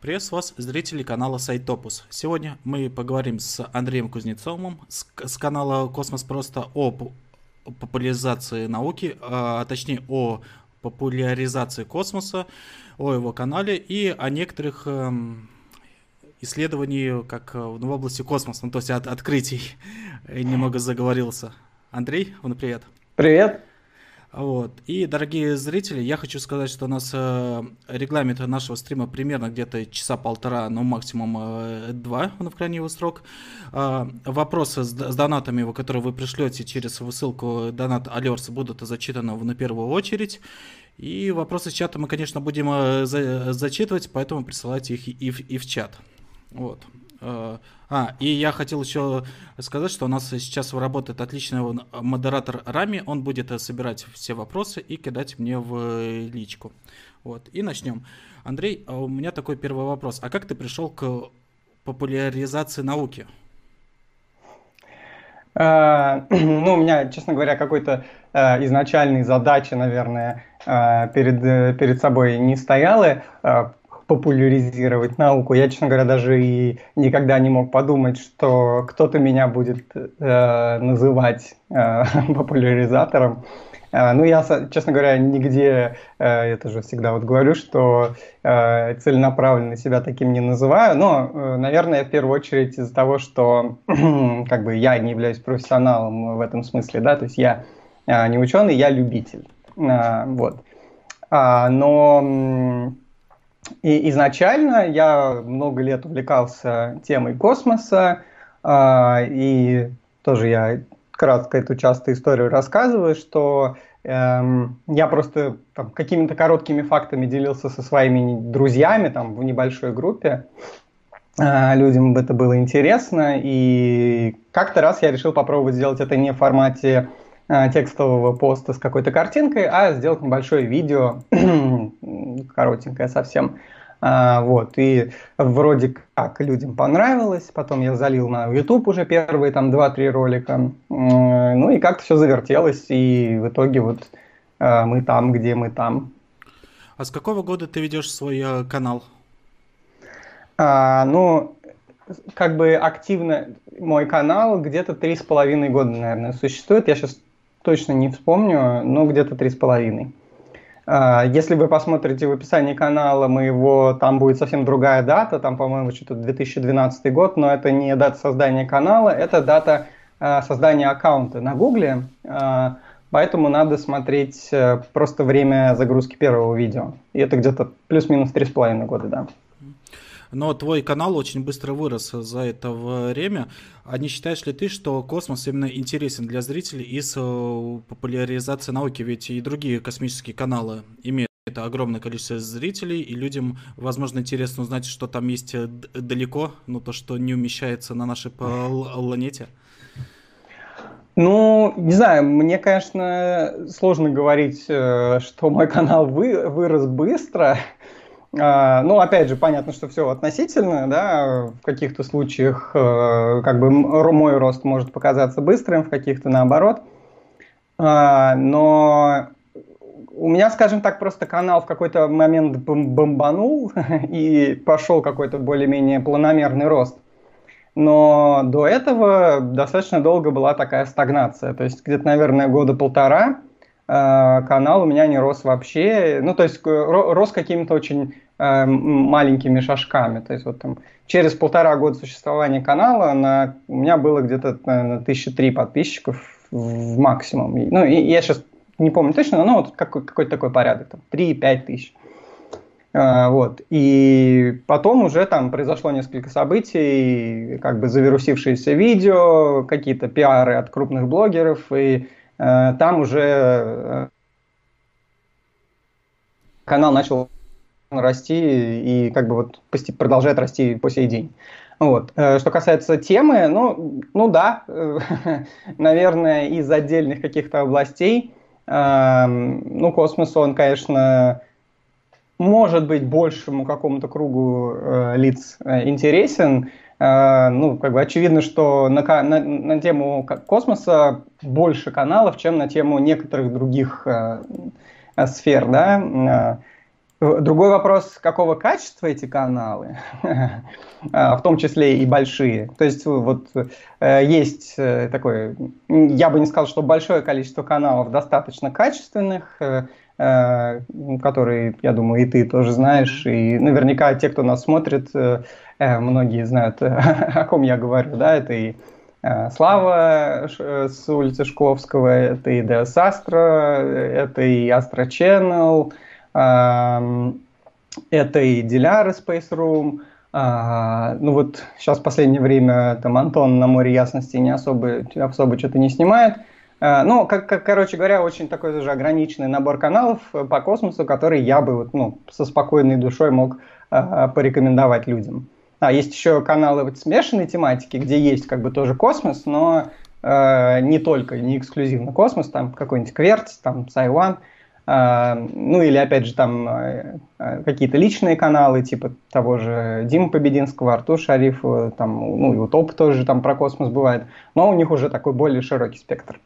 Приветствую вас, зрители канала Сайтопус. Сегодня мы поговорим с Андреем Кузнецовым с, с канала Космос Просто о популяризации науки, а точнее о популяризации космоса, о его канале и о некоторых э, исследований как ну, в области космоса, ну, то есть от открытий. Немного заговорился. Андрей, ну привет. Привет. Вот. И, дорогие зрители, я хочу сказать, что у нас э, регламент нашего стрима примерно где-то часа полтора, ну максимум э, два, ну, в крайний его срок. Э, вопросы с, с донатами, которые вы пришлете через высылку донат Алерс, будут зачитаны на первую очередь. И вопросы с чата мы, конечно, будем э, за, зачитывать, поэтому присылайте их и, и, и в чат. Вот. Э, а, и я хотел еще сказать, что у нас сейчас работает отличный модератор Рами. Он будет э, собирать все вопросы и кидать мне в личку. Вот, и начнем. Андрей, а у меня такой первый вопрос. А как ты пришел к популяризации науки? Ну, у меня, честно говоря, какой-то а, изначальной задачи, наверное, перед, э, перед собой не стояла популяризировать науку. Я, честно говоря, даже и никогда не мог подумать, что кто-то меня будет э, называть э, популяризатором. Э, ну, я, честно говоря, нигде, э, это же всегда вот говорю, что э, целенаправленно себя таким не называю, но, э, наверное, в первую очередь из-за того, что как бы я не являюсь профессионалом в этом смысле, да, то есть я э, не ученый, я любитель. Э, вот. А, но и изначально я много лет увлекался темой космоса, э, и тоже я кратко эту часто историю рассказываю, что э, я просто там, какими-то короткими фактами делился со своими друзьями там, в небольшой группе. Э, людям это было интересно, и как-то раз я решил попробовать сделать это не в формате текстового поста с какой-то картинкой, а сделать небольшое видео, коротенькое совсем. А, вот, и вроде как людям понравилось, потом я залил на YouTube уже первые там 2-3 ролика, ну и как-то все завертелось, и в итоге вот э, мы там, где мы там. А с какого года ты ведешь свой э, канал? А, ну, как бы активно мой канал где-то три с половиной года, наверное, существует. Я сейчас точно не вспомню, но где-то три с половиной. А, если вы посмотрите в описании канала моего, там будет совсем другая дата, там, по-моему, что-то 2012 год, но это не дата создания канала, это дата а, создания аккаунта на Гугле, а, поэтому надо смотреть э, просто время загрузки первого видео. И это где-то плюс-минус три с половиной года, да но твой канал очень быстро вырос за это время. А не считаешь ли ты, что космос именно интересен для зрителей из э, популяризации науки? Ведь и другие космические каналы имеют это огромное количество зрителей, и людям, возможно, интересно узнать, что там есть э, далеко, но то, что не умещается на нашей планете. Ну, не знаю, мне, конечно, сложно говорить, э, что мой канал вы, вырос быстро. А, ну, опять же, понятно, что все относительно, да, в каких-то случаях э, как бы мой рост может показаться быстрым, в каких-то наоборот. А, но у меня, скажем так, просто канал в какой-то момент бомбанул и пошел какой-то более-менее планомерный рост. Но до этого достаточно долго была такая стагнация. То есть где-то, наверное, года полтора э, канал у меня не рос вообще. Ну, то есть рос какими-то очень Э, маленькими шажками. То есть вот там через полтора года существования канала на, у меня было где-то, наверное, тысяча три подписчиков в максимум. Ну, и я сейчас не помню точно, но вот какой, какой-то такой порядок, там 3-5 тысяч. А, вот. И потом уже там произошло несколько событий, как бы завирусившиеся видео, какие-то пиары от крупных блогеров, и э, там уже э, канал начал расти и как бы вот продолжает расти по сей день. Вот. Э, что касается темы, ну, ну да, наверное, из отдельных каких-то областей, эм, ну, космос, он, конечно, может быть большему какому-то кругу э, лиц э, интересен. ну, как бы очевидно, что на, на, на тему космоса больше каналов, чем на тему некоторых других сфер, да, Другой вопрос, какого качества эти каналы, а, в том числе и большие. То есть вот э, есть э, такое, я бы не сказал, что большое количество каналов достаточно качественных, э, которые, я думаю, и ты тоже знаешь, и наверняка те, кто нас смотрит, многие знают, о ком я говорю, да, это и Слава с улицы Шкловского, это и Deus Astra, это и Astra Channel, это и Диляр Space Room. А, ну вот сейчас в последнее время там Антон на море ясности не особо, особо что-то не снимает. А, ну, как, как, короче говоря, очень такой даже ограниченный набор каналов по космосу, который я бы вот, ну, со спокойной душой мог а, порекомендовать людям. А есть еще каналы вот смешанной тематики, где есть как бы тоже космос, но э, не только, не эксклюзивно космос, там какой-нибудь Кверть, там Сайван – ну или опять же там э, э, какие-то личные каналы, типа того же Димы Побединского, Артур Шариф, там, ну и у ТОП тоже там про космос бывает, но у них уже такой более широкий спектр.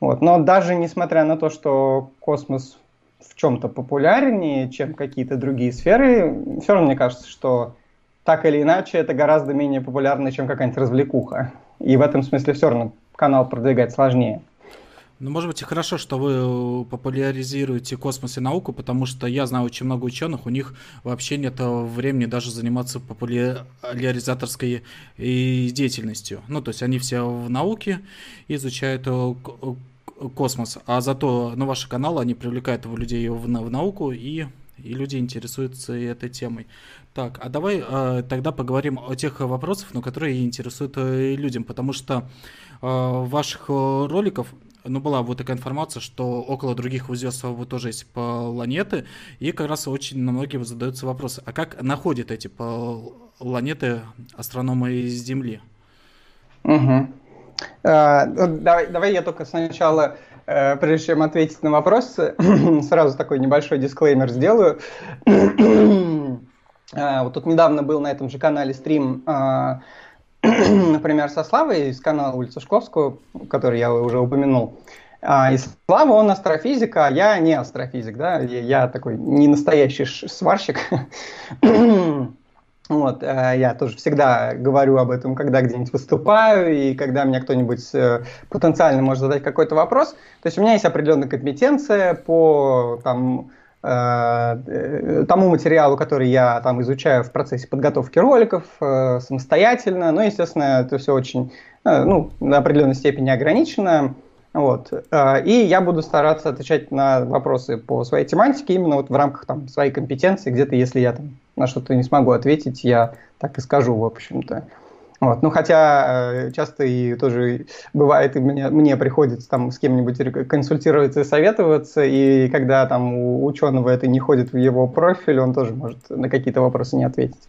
Вот. Но даже несмотря на то, что космос в чем-то популярнее, чем какие-то другие сферы, все равно мне кажется, что так или иначе это гораздо менее популярно, чем какая-нибудь развлекуха. И в этом смысле все равно канал продвигать сложнее. Ну, может быть, и хорошо, что вы э, популяризируете космос и науку, потому что я знаю очень много ученых, у них вообще нет э, времени даже заниматься популяризаторской деятельностью. Ну, то есть они все в науке изучают э, космос, а зато, ну, ваши каналы, они привлекают людей в, в науку, и, и люди интересуются этой темой. Так, а давай э, тогда поговорим о тех вопросах, ну, которые интересуют э, людям, потому что э, ваших роликов ну, была вот такая информация, что около других звезд тоже есть планеты, и как раз очень на многие задаются вопросы, а как находят эти планеты астрономы из Земли? Угу. А, давай, давай я только сначала, э, прежде чем ответить на вопрос, сразу такой небольшой дисклеймер сделаю. а, вот тут недавно был на этом же канале стрим а, например, со Славой из канала Улица Шкловского, который я уже упомянул. А, и Слава, он астрофизик, а я не астрофизик, да, я такой не настоящий сварщик. Вот, э, я тоже всегда говорю об этом, когда где-нибудь выступаю, и когда меня кто-нибудь э, потенциально может задать какой-то вопрос. То есть у меня есть определенная компетенция по там, тому материалу, который я там изучаю в процессе подготовки роликов э, самостоятельно. Но, естественно, это все очень, э, ну, на определенной степени ограничено. Вот. И я буду стараться отвечать на вопросы по своей тематике именно вот в рамках там, своей компетенции. Где-то, если я там, на что-то не смогу ответить, я так и скажу, в общем-то. Вот. Ну, хотя э, часто и тоже бывает, и мне, мне приходится там с кем-нибудь консультироваться и советоваться, и когда там у ученого это не ходит в его профиль, он тоже может на какие-то вопросы не ответить.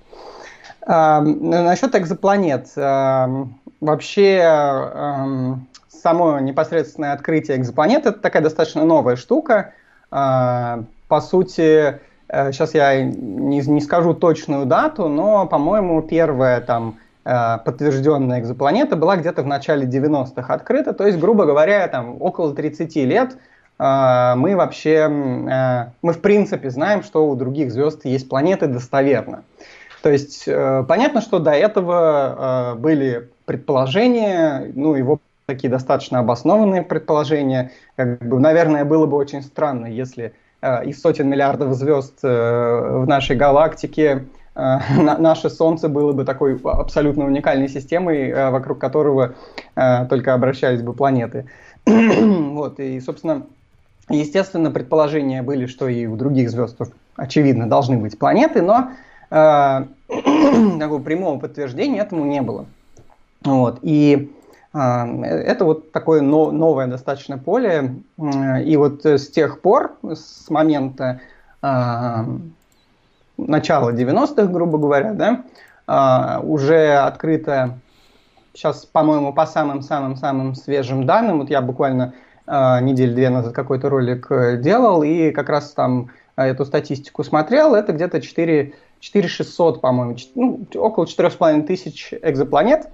А, насчет экзопланет. А, вообще, а, само непосредственное открытие экзопланет это такая достаточно новая штука. А, по сути, сейчас я не, не скажу точную дату, но, по-моему, первая там Э, подтвержденная экзопланета была где-то в начале 90-х открыта, то есть, грубо говоря, там около 30 лет э, мы вообще, э, мы в принципе знаем, что у других звезд есть планеты достоверно. То есть понятно, что до этого были предположения, ну вот такие достаточно обоснованные предположения. Как бы, наверное, было бы очень странно, если из сотен миллиардов звезд в нашей галактике Э, наше Солнце было бы такой абсолютно уникальной системой, э, вокруг которого э, только обращались бы планеты. вот, и, собственно, естественно, предположения были, что и у других звезд, очевидно, должны быть планеты, но э, такого прямого подтверждения этому не было. Вот, и э, это вот такое но, новое достаточно поле, и вот с тех пор, с момента э, начала 90-х, грубо говоря, да, а, уже открыто, сейчас, по-моему, по самым-самым-самым свежим данным, вот я буквально а, неделю-две назад какой-то ролик э, делал, и как раз там э, эту статистику смотрел, это где-то 4, 4600, по-моему, ну, около 4,5 тысяч экзопланет,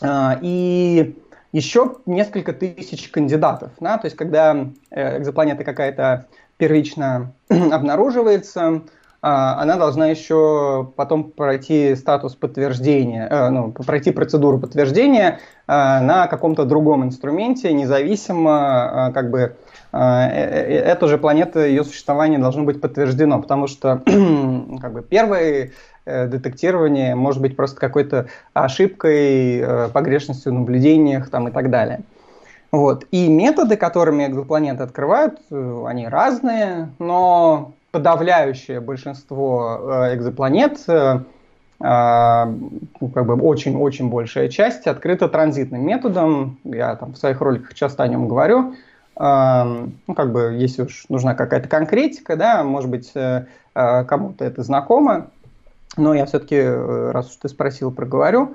а, и еще несколько тысяч кандидатов, да, то есть когда э, экзопланета какая-то первично обнаруживается, она должна еще потом пройти статус подтверждения, ну, пройти процедуру подтверждения на каком-то другом инструменте, независимо как бы эта же планета, ее существование должно быть подтверждено, потому что как бы первое детектирование может быть просто какой-то ошибкой, погрешностью в наблюдениях там, и так далее. Вот. И методы, которыми экзопланеты открывают, э, они разные, но подавляющее большинство э, экзопланет, э, ну, как бы очень-очень большая часть, открыта транзитным методом. Я там в своих роликах часто о нем говорю. Ну, как бы, если уж нужна какая-то конкретика, да, может быть, кому-то это знакомо, но я все-таки, раз уж ты спросил, проговорю.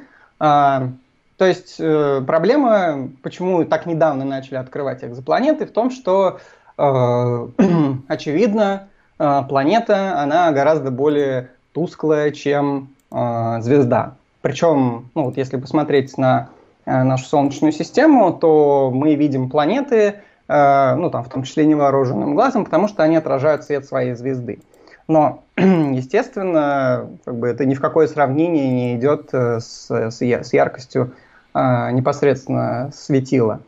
То есть э, проблема, почему так недавно начали открывать экзопланеты, в том, что э, очевидно, э, планета, она гораздо более тусклая, чем э, звезда. Причем, ну вот если посмотреть на э, нашу Солнечную систему, то мы видим планеты, ну там в том числе невооруженным глазом, потому что они отражают свет своей звезды. Но, естественно, как бы это ни в какое сравнение не идет э, с, с, с яркостью а, непосредственно светила.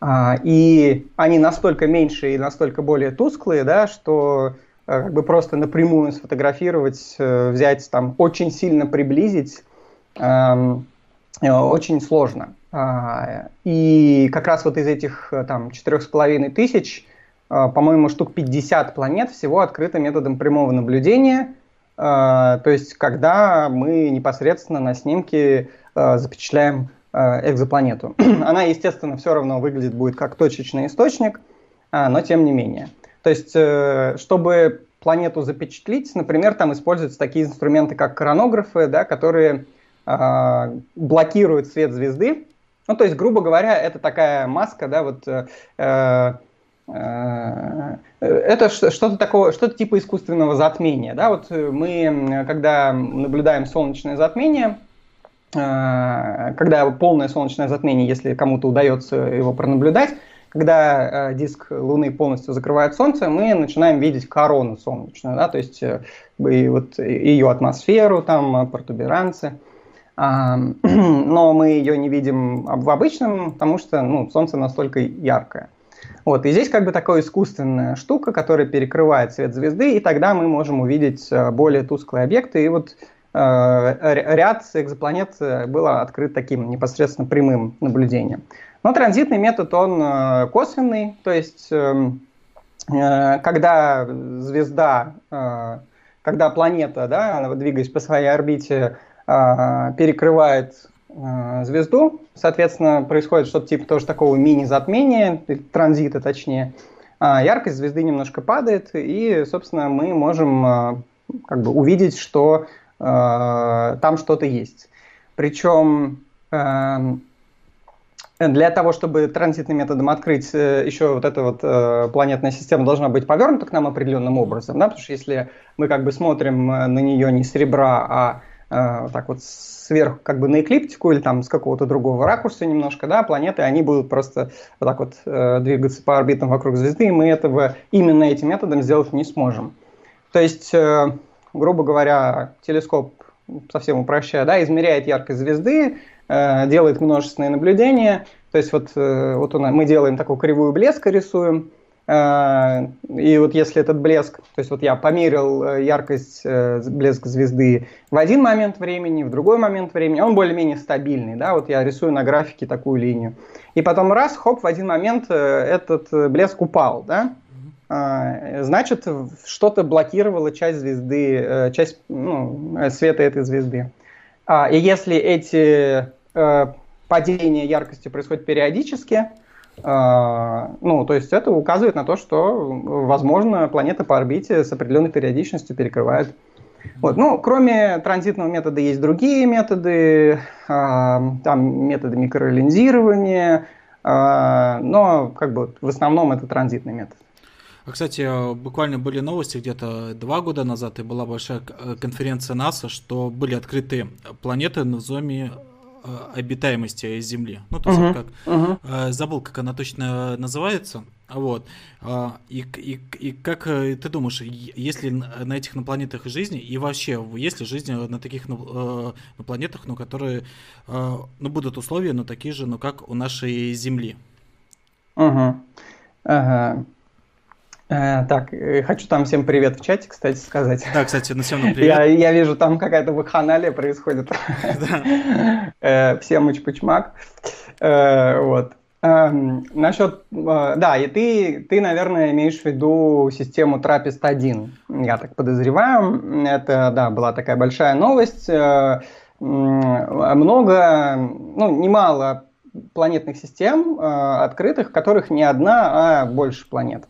А, и они настолько меньше и настолько более тусклые, да, что а, как бы просто напрямую сфотографировать, э, взять там, очень сильно приблизить, э, очень сложно. И как раз вот из этих э, там четырех с половиной тысяч, по-моему, штук 50 планет всего открыто методом прямого наблюдения, то есть когда мы непосредственно на снимке запечатляем Э, экзопланету. Она, естественно, все равно выглядит будет как точечный источник, а, но тем не менее. То есть, э, чтобы планету запечатлить, например, там используются такие инструменты, как коронографы, да, которые а, блокируют свет звезды. Ну, то есть, грубо говоря, это такая маска, да, вот э, э, это что-то такое, что-то типа искусственного затмения, да, вот мы, когда наблюдаем солнечное затмение, когда полное солнечное затмение, если кому-то удается его пронаблюдать, когда э, диск Луны полностью закрывает Солнце, мы начинаем видеть корону солнечную, да, то есть э, и вот ее атмосферу, там, протуберанцы. А, но мы ее не видим в обычном, потому что ну, Солнце настолько яркое. Вот, и здесь как бы такая искусственная штука, которая перекрывает свет звезды, и тогда мы можем увидеть более тусклые объекты. И вот Э, ряд экзопланет э, был открыт таким непосредственно прямым наблюдением. Но транзитный метод, он э, косвенный, то есть эм, когда звезда, когда планета, да, двигаясь по своей орбите, перекрывает звезду, соответственно, происходит что-то типа тоже такого мини-затмения, транзита точнее, яркость звезды немножко падает, и, собственно, мы можем как бы увидеть, что Э, там что-то есть. Причем эм, для того, чтобы транзитным методом открыть э, еще вот эта вот э, планетная система должна быть повернута к нам определенным образом, да, потому что если мы как бы смотрим на нее не с ребра, а э, так вот сверху как бы на эклиптику или там с какого-то другого ракурса немножко, да, планеты, они будут просто вот так вот э, двигаться по орбитам вокруг звезды, и мы этого именно этим методом сделать не сможем. То есть э, грубо говоря, телескоп, совсем упрощая, да, измеряет яркость звезды, э, делает множественные наблюдения. То есть вот, э, вот он, мы делаем такую кривую блеска, рисуем. Э, и вот если этот блеск, то есть вот я померил э, яркость, э, блеск звезды в один момент времени, в другой момент времени, он более-менее стабильный, да, вот я рисую на графике такую линию. И потом раз, хоп, в один момент э, этот э, блеск упал, да, значит, что-то блокировало часть звезды, э, часть ну, света этой звезды. А, и если эти э, падения яркости происходят периодически, а, ну, то есть это указывает на то, что, возможно, планета по орбите с определенной периодичностью перекрывает. Вот. Ну, кроме транзитного метода есть другие методы, там методы микролинзирования, но как бы в основном это транзитный метод. А, кстати, буквально были новости где-то два года назад, и была большая э, конференция НАСА, что были открыты планеты в зоне э, обитаемости Земли. Ну, то есть, uh-huh, как, uh-huh. забыл, как она точно называется. Вот. А, и, и, и как э, ты думаешь, если на этих на планетах жизни, и вообще, есть ли жизнь на таких на, э, на планетах, ну, которые, э, ну, будут условия, но такие же, ну, как у нашей Земли? Угу. Ага. Э, так, хочу там всем привет в чате, кстати, сказать. Да, кстати, на всем привет. Я, я вижу, там какая-то вакханалия происходит. Да. Всем учпучмак. Вот. Эм, насчет, э, да, и ты, ты, наверное, имеешь в виду систему Трапест-1, я так подозреваю. Это, да, была такая большая новость. Э, много, ну, немало планетных систем э, открытых, которых не одна, а больше планет.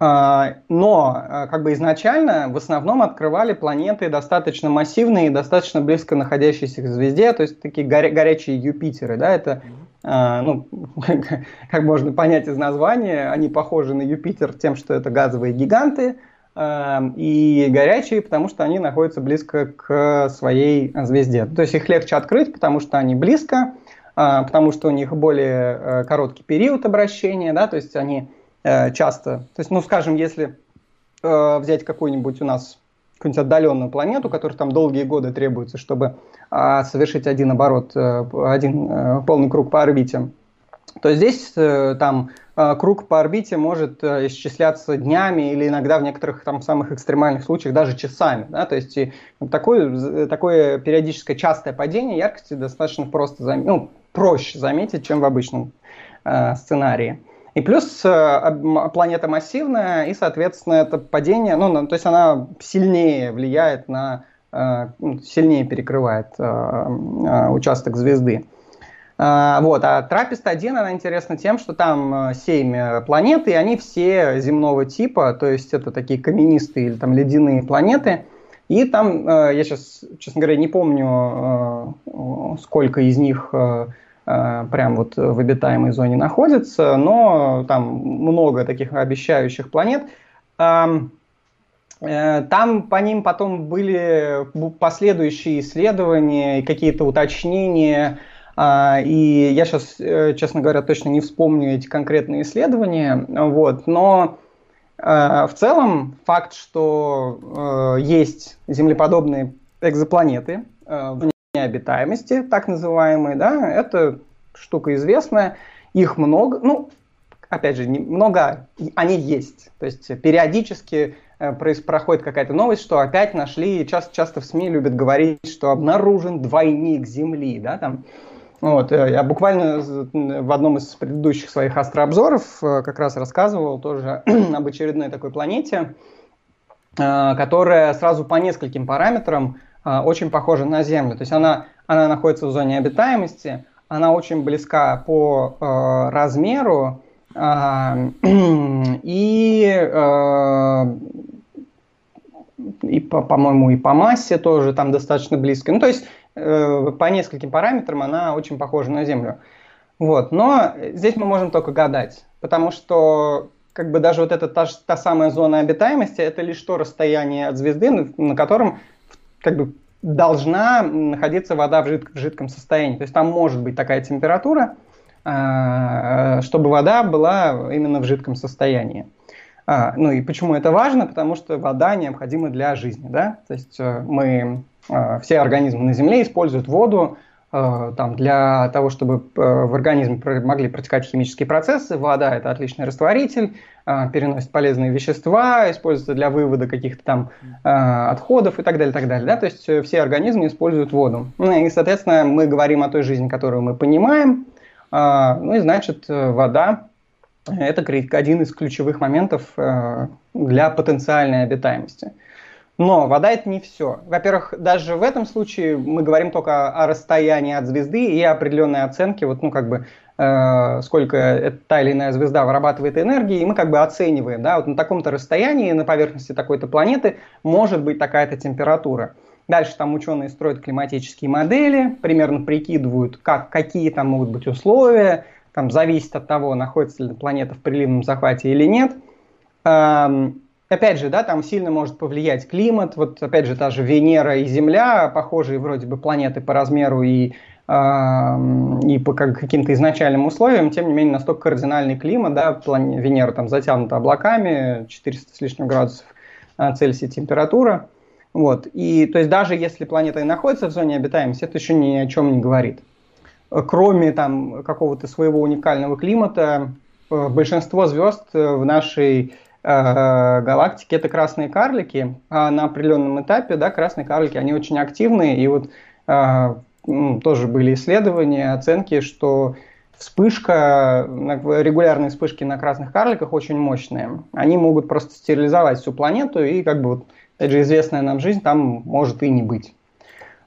А, но как бы изначально в основном открывали планеты достаточно массивные, достаточно близко находящиеся к звезде, то есть такие горя- горячие Юпитеры, да, это а, ну, как можно понять из названия, они похожи на Юпитер тем, что это газовые гиганты, а, и горячие, потому что они находятся близко к своей звезде. То есть их легче открыть, потому что они близко, а, потому что у них более э, короткий период обращения, да, то есть они э, часто, то есть, ну, скажем, если э, взять какую-нибудь у нас какую-нибудь отдаленную планету, которая там долгие годы требуется, чтобы а, совершить один оборот, э, один э, полный круг по орбите, то здесь э, там круг по орбите может исчисляться днями или иногда в некоторых там самых экстремальных случаях даже часами. Да? То есть такое, такое периодическое частое падение яркости достаточно просто ну, проще заметить, чем в обычном э, сценарии. И плюс э, планета массивная, и, соответственно, это падение, ну, то есть она сильнее влияет на, э, ну, сильнее перекрывает э, участок звезды. Вот, а Трапест-1, она интересна тем, что там 7 планет, и они все земного типа, то есть это такие каменистые или там ледяные планеты. И там, я сейчас, честно говоря, не помню, сколько из них прям вот в обитаемой зоне находится, но там много таких обещающих планет. Э, там по ним потом были последующие исследования и какие-то уточнения. Э, и я сейчас, честно говоря, точно не вспомню эти конкретные исследования. Вот, но в целом факт, что есть землеподобные экзопланеты в необитаемости, так называемые, да, это штука известная, их много, ну, опять же, много, они есть, то есть периодически э, происходит какая-то новость, что опять нашли, часто, часто в СМИ любят говорить, что обнаружен двойник Земли, да, там, вот, э, я буквально в одном из предыдущих своих астрообзоров э, как раз рассказывал тоже об очередной такой планете, которая сразу по нескольким параметрам очень похожа на Землю. То есть она, она находится в зоне обитаемости, она очень близка по э, размеру э, и, э, и по, по-моему, и по массе тоже там достаточно близко. Ну, то есть э, по нескольким параметрам она очень похожа на Землю. Вот. Но здесь мы можем только гадать, потому что как бы даже вот эта та, та самая зона обитаемости, это лишь то расстояние от звезды, на котором как бы должна находиться вода в, жид, в жидком состоянии. То есть там может быть такая температура, э, чтобы вода была именно в жидком состоянии. А, ну и почему это важно? Потому что вода необходима для жизни. Да? То есть э, мы, э, все организмы на Земле используют воду Э, там, для того, чтобы в организме могли протекать химические процессы. Вода – это отличный растворитель, переносит полезные вещества, используется для вывода каких-то там отходов и так далее, так далее. Да? То есть все организмы используют воду. Ну и, соответственно, мы говорим о той жизни, которую мы понимаем. Ну и, значит, вода – это один из ключевых моментов для потенциальной обитаемости. Но вода это не все. Во-первых, даже в этом случае мы говорим только о расстоянии от звезды и определенной оценке, вот, ну, как бы, э, сколько та или иная звезда вырабатывает энергии, и мы как бы оцениваем, да, вот на таком-то расстоянии, на поверхности такой-то планеты может быть такая-то температура. Дальше там ученые строят климатические модели, примерно прикидывают, как, какие там могут быть условия, там зависит от того, находится ли планета в приливном захвате или нет. Эм, Опять же, да, там сильно может повлиять климат. Вот опять же, та же Венера и Земля, похожие вроде бы планеты по размеру и и по каким-то изначальным условиям, тем не менее, настолько кардинальный климат, да, плане Венера там затянута облаками, 400 с лишним градусов Цельсия температура, вот, и то есть даже если планета и находится в зоне обитаемости, это еще ни о чем не говорит. Кроме там какого-то своего уникального климата, э, большинство звезд в нашей э, галактике это красные карлики, а на определенном этапе, да, красные карлики, они очень активные, и вот э, ну, тоже были исследования, оценки, что вспышка, регулярные вспышки на красных карликах очень мощные. Они могут просто стерилизовать всю планету, и как бы вот, опять же, известная нам жизнь там может и не быть.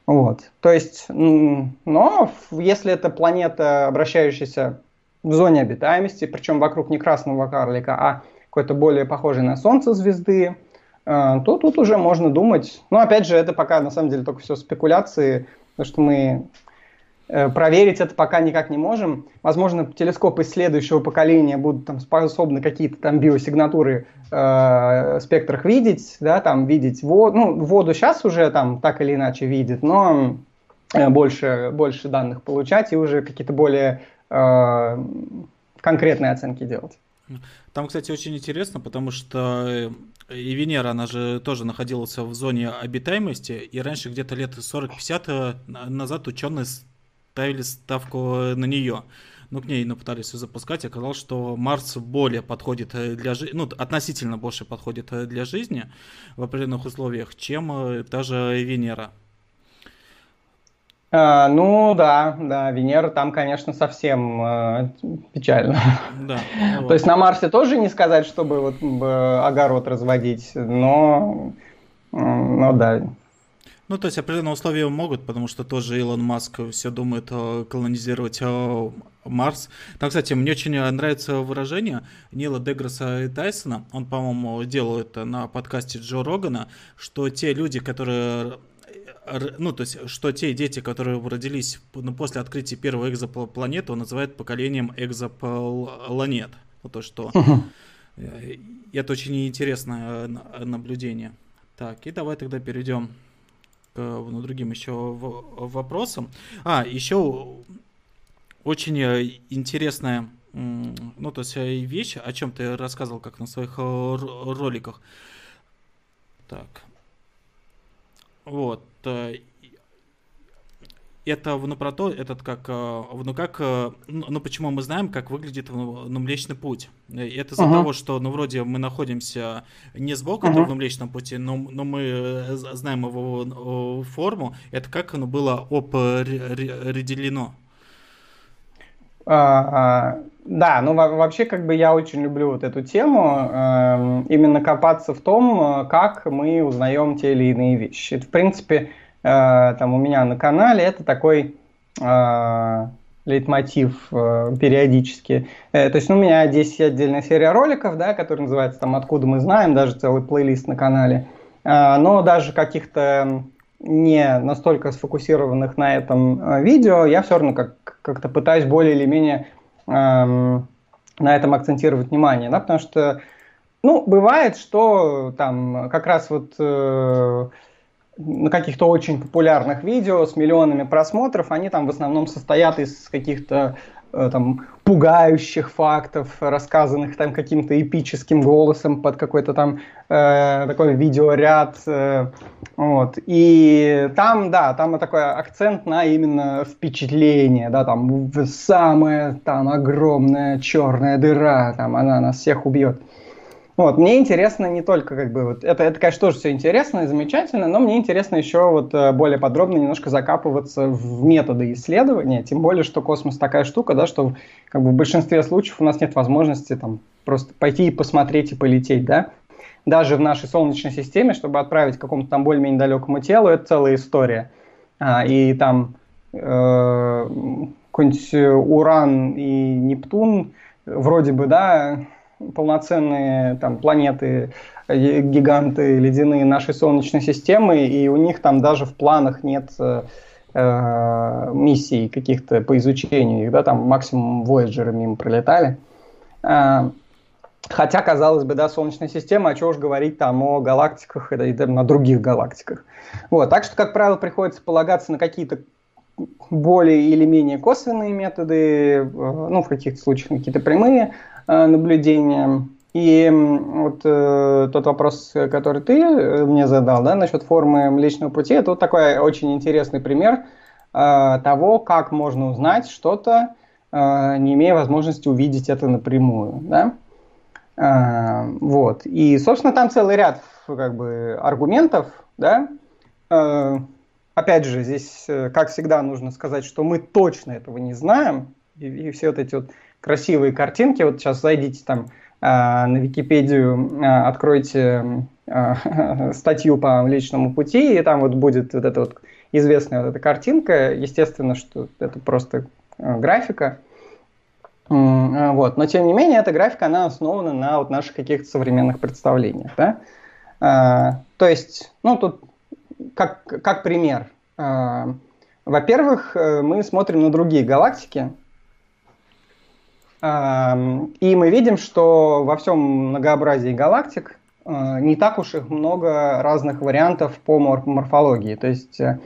Вот. То есть, но если это планета, обращающаяся в зоне обитаемости, причем вокруг не красного карлика, а какой-то более похожей на Солнце звезды, э, то тут уже можно думать. Но опять же, это пока на самом деле только все спекуляции, потому что мы э, проверить это пока никак не можем. Возможно, телескопы следующего поколения будут там способны какие-то там биосигнатуры э, спектрах видеть, да, там видеть воду. Ну, воду сейчас уже там так или иначе видит, но э, больше, больше данных получать и уже какие-то более э, конкретные оценки делать. Там, кстати, очень интересно, потому что и Венера, она же тоже находилась в зоне обитаемости, и раньше где-то лет 40-50 э, назад ученые ставили ставку на нее. Ну, к ней ну, пытались запускать, оказалось, что Марс более подходит э, для жизни, ну, относительно больше подходит э, для жизни в определенных условиях, чем даже Венера. А, ну да, да, Венера там, конечно, совсем э, печально. Да. Вот. То есть на Марсе тоже не сказать, чтобы вот огород разводить, но, но да. Ну, то есть определенные условия могут, потому что тоже Илон Маск все думает колонизировать э, Марс. Там, кстати, мне очень нравится выражение Нила Деграсса и Тайсона. Он, по-моему, делал это на подкасте Джо Рогана, что те люди, которые ну, то есть, что те дети, которые родились ну, после открытия первой экзопланеты, он называет поколением экзопланет. Ну, то, что uh это очень интересное э, наблюдение. Так, и давай тогда перейдем к ну, другим еще вопросам. А, еще очень э, интересная ну, то есть вещь, о чем ты рассказывал, как на своих роликах. Так. Вот. Э, это ну, про то, этот как, э, ну как, э, ну, ну почему мы знаем, как выглядит ну, Млечный Путь. Это из-за uh-huh. того, что, ну вроде мы находимся не сбоку uh-huh. этого Млечного Пути, но, но мы знаем его форму. Это как оно было определено. А, а, да, ну вообще как бы я очень люблю вот эту тему, э, именно копаться в том, как мы узнаем те или иные вещи. Это, в принципе, э, там у меня на канале это такой э, лейтмотив э, периодически. Э, то есть ну, у меня здесь отдельная серия роликов, да, которая называется там «Откуда мы знаем», даже целый плейлист на канале. Э, но даже каких-то не настолько сфокусированных на этом э, видео, я все равно как, как-то пытаюсь более или менее на этом акцентировать внимание, да, потому что, ну, бывает, что там как раз вот э, на каких-то очень популярных видео с миллионами просмотров, они там в основном состоят из каких-то там пугающих фактов, рассказанных там каким-то эпическим голосом под какой-то там э, такой видеоряд. Э, вот. И там, да, там такой акцент на именно впечатление, да, там самая там огромная черная дыра, там она нас всех убьет. Вот, мне интересно не только как бы вот это, это, конечно, тоже все интересно и замечательно, но мне интересно еще вот э, более подробно немножко закапываться в методы исследования, тем более, что космос такая штука, да, что как бы в большинстве случаев у нас нет возможности там просто пойти и посмотреть и полететь, да. Даже в нашей Солнечной системе, чтобы отправить какому-то там более-менее далекому телу, это целая история. А, и там э, какой-нибудь Уран и Нептун вроде бы, да, полноценные там, планеты, э, гиганты ледяные нашей Солнечной системы, и у них там даже в планах нет э, э миссий каких-то по изучению их, да, там максимум Voyager мимо пролетали. Э, хотя, казалось бы, да, Солнечная система, а чего уж говорить там о галактиках и, и на других галактиках. Вот, так что, как правило, приходится полагаться на какие-то более или менее косвенные методы, ну, в каких-то случаях какие-то прямые наблюдения. И вот э, тот вопрос, который ты мне задал, да, насчет формы Млечного Пути, это вот такой очень интересный пример э, того, как можно узнать что-то, э, не имея возможности увидеть это напрямую, да. Э, вот. И, собственно, там целый ряд как бы аргументов, да. Э, опять же, здесь, э, как всегда, нужно сказать, что мы точно этого не знаем, и, и все вот эти вот красивые картинки, вот сейчас зайдите там а, на Википедию а, откройте а, статью по Млечному пути, и там вот будет вот эта вот известная вот эта картинка. Естественно, что это просто графика. Вот. Но тем не менее, эта графика, она основана на вот наших каких-то современных представлениях. Да? То есть, ну тут как, как пример. Во-первых, э, мы смотрим на другие галактики, и мы видим, что во всем многообразии галактик э, не так уж их много разных вариантов по морфологии. То есть э,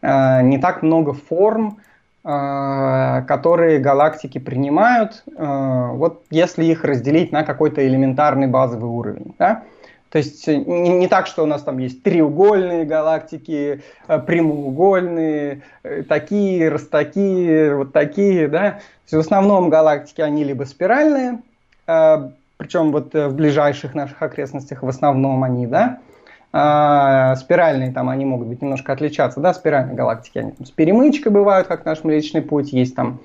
не так много форм, э, которые галактики принимают, вот если их разделить на какой-то элементарный базовый уровень. Да? То есть э, не, не так, что у нас там есть треугольные галактики, э, прямоугольные, э, такие, растакие, вот такие, да. То есть в основном галактики, они либо спиральные, причем вот в ближайших наших окрестностях в основном они, да, а, спиральные там они могут быть немножко отличаться, да, спиральные галактики, они там с перемычкой бывают, как наш Млечный Путь, есть там,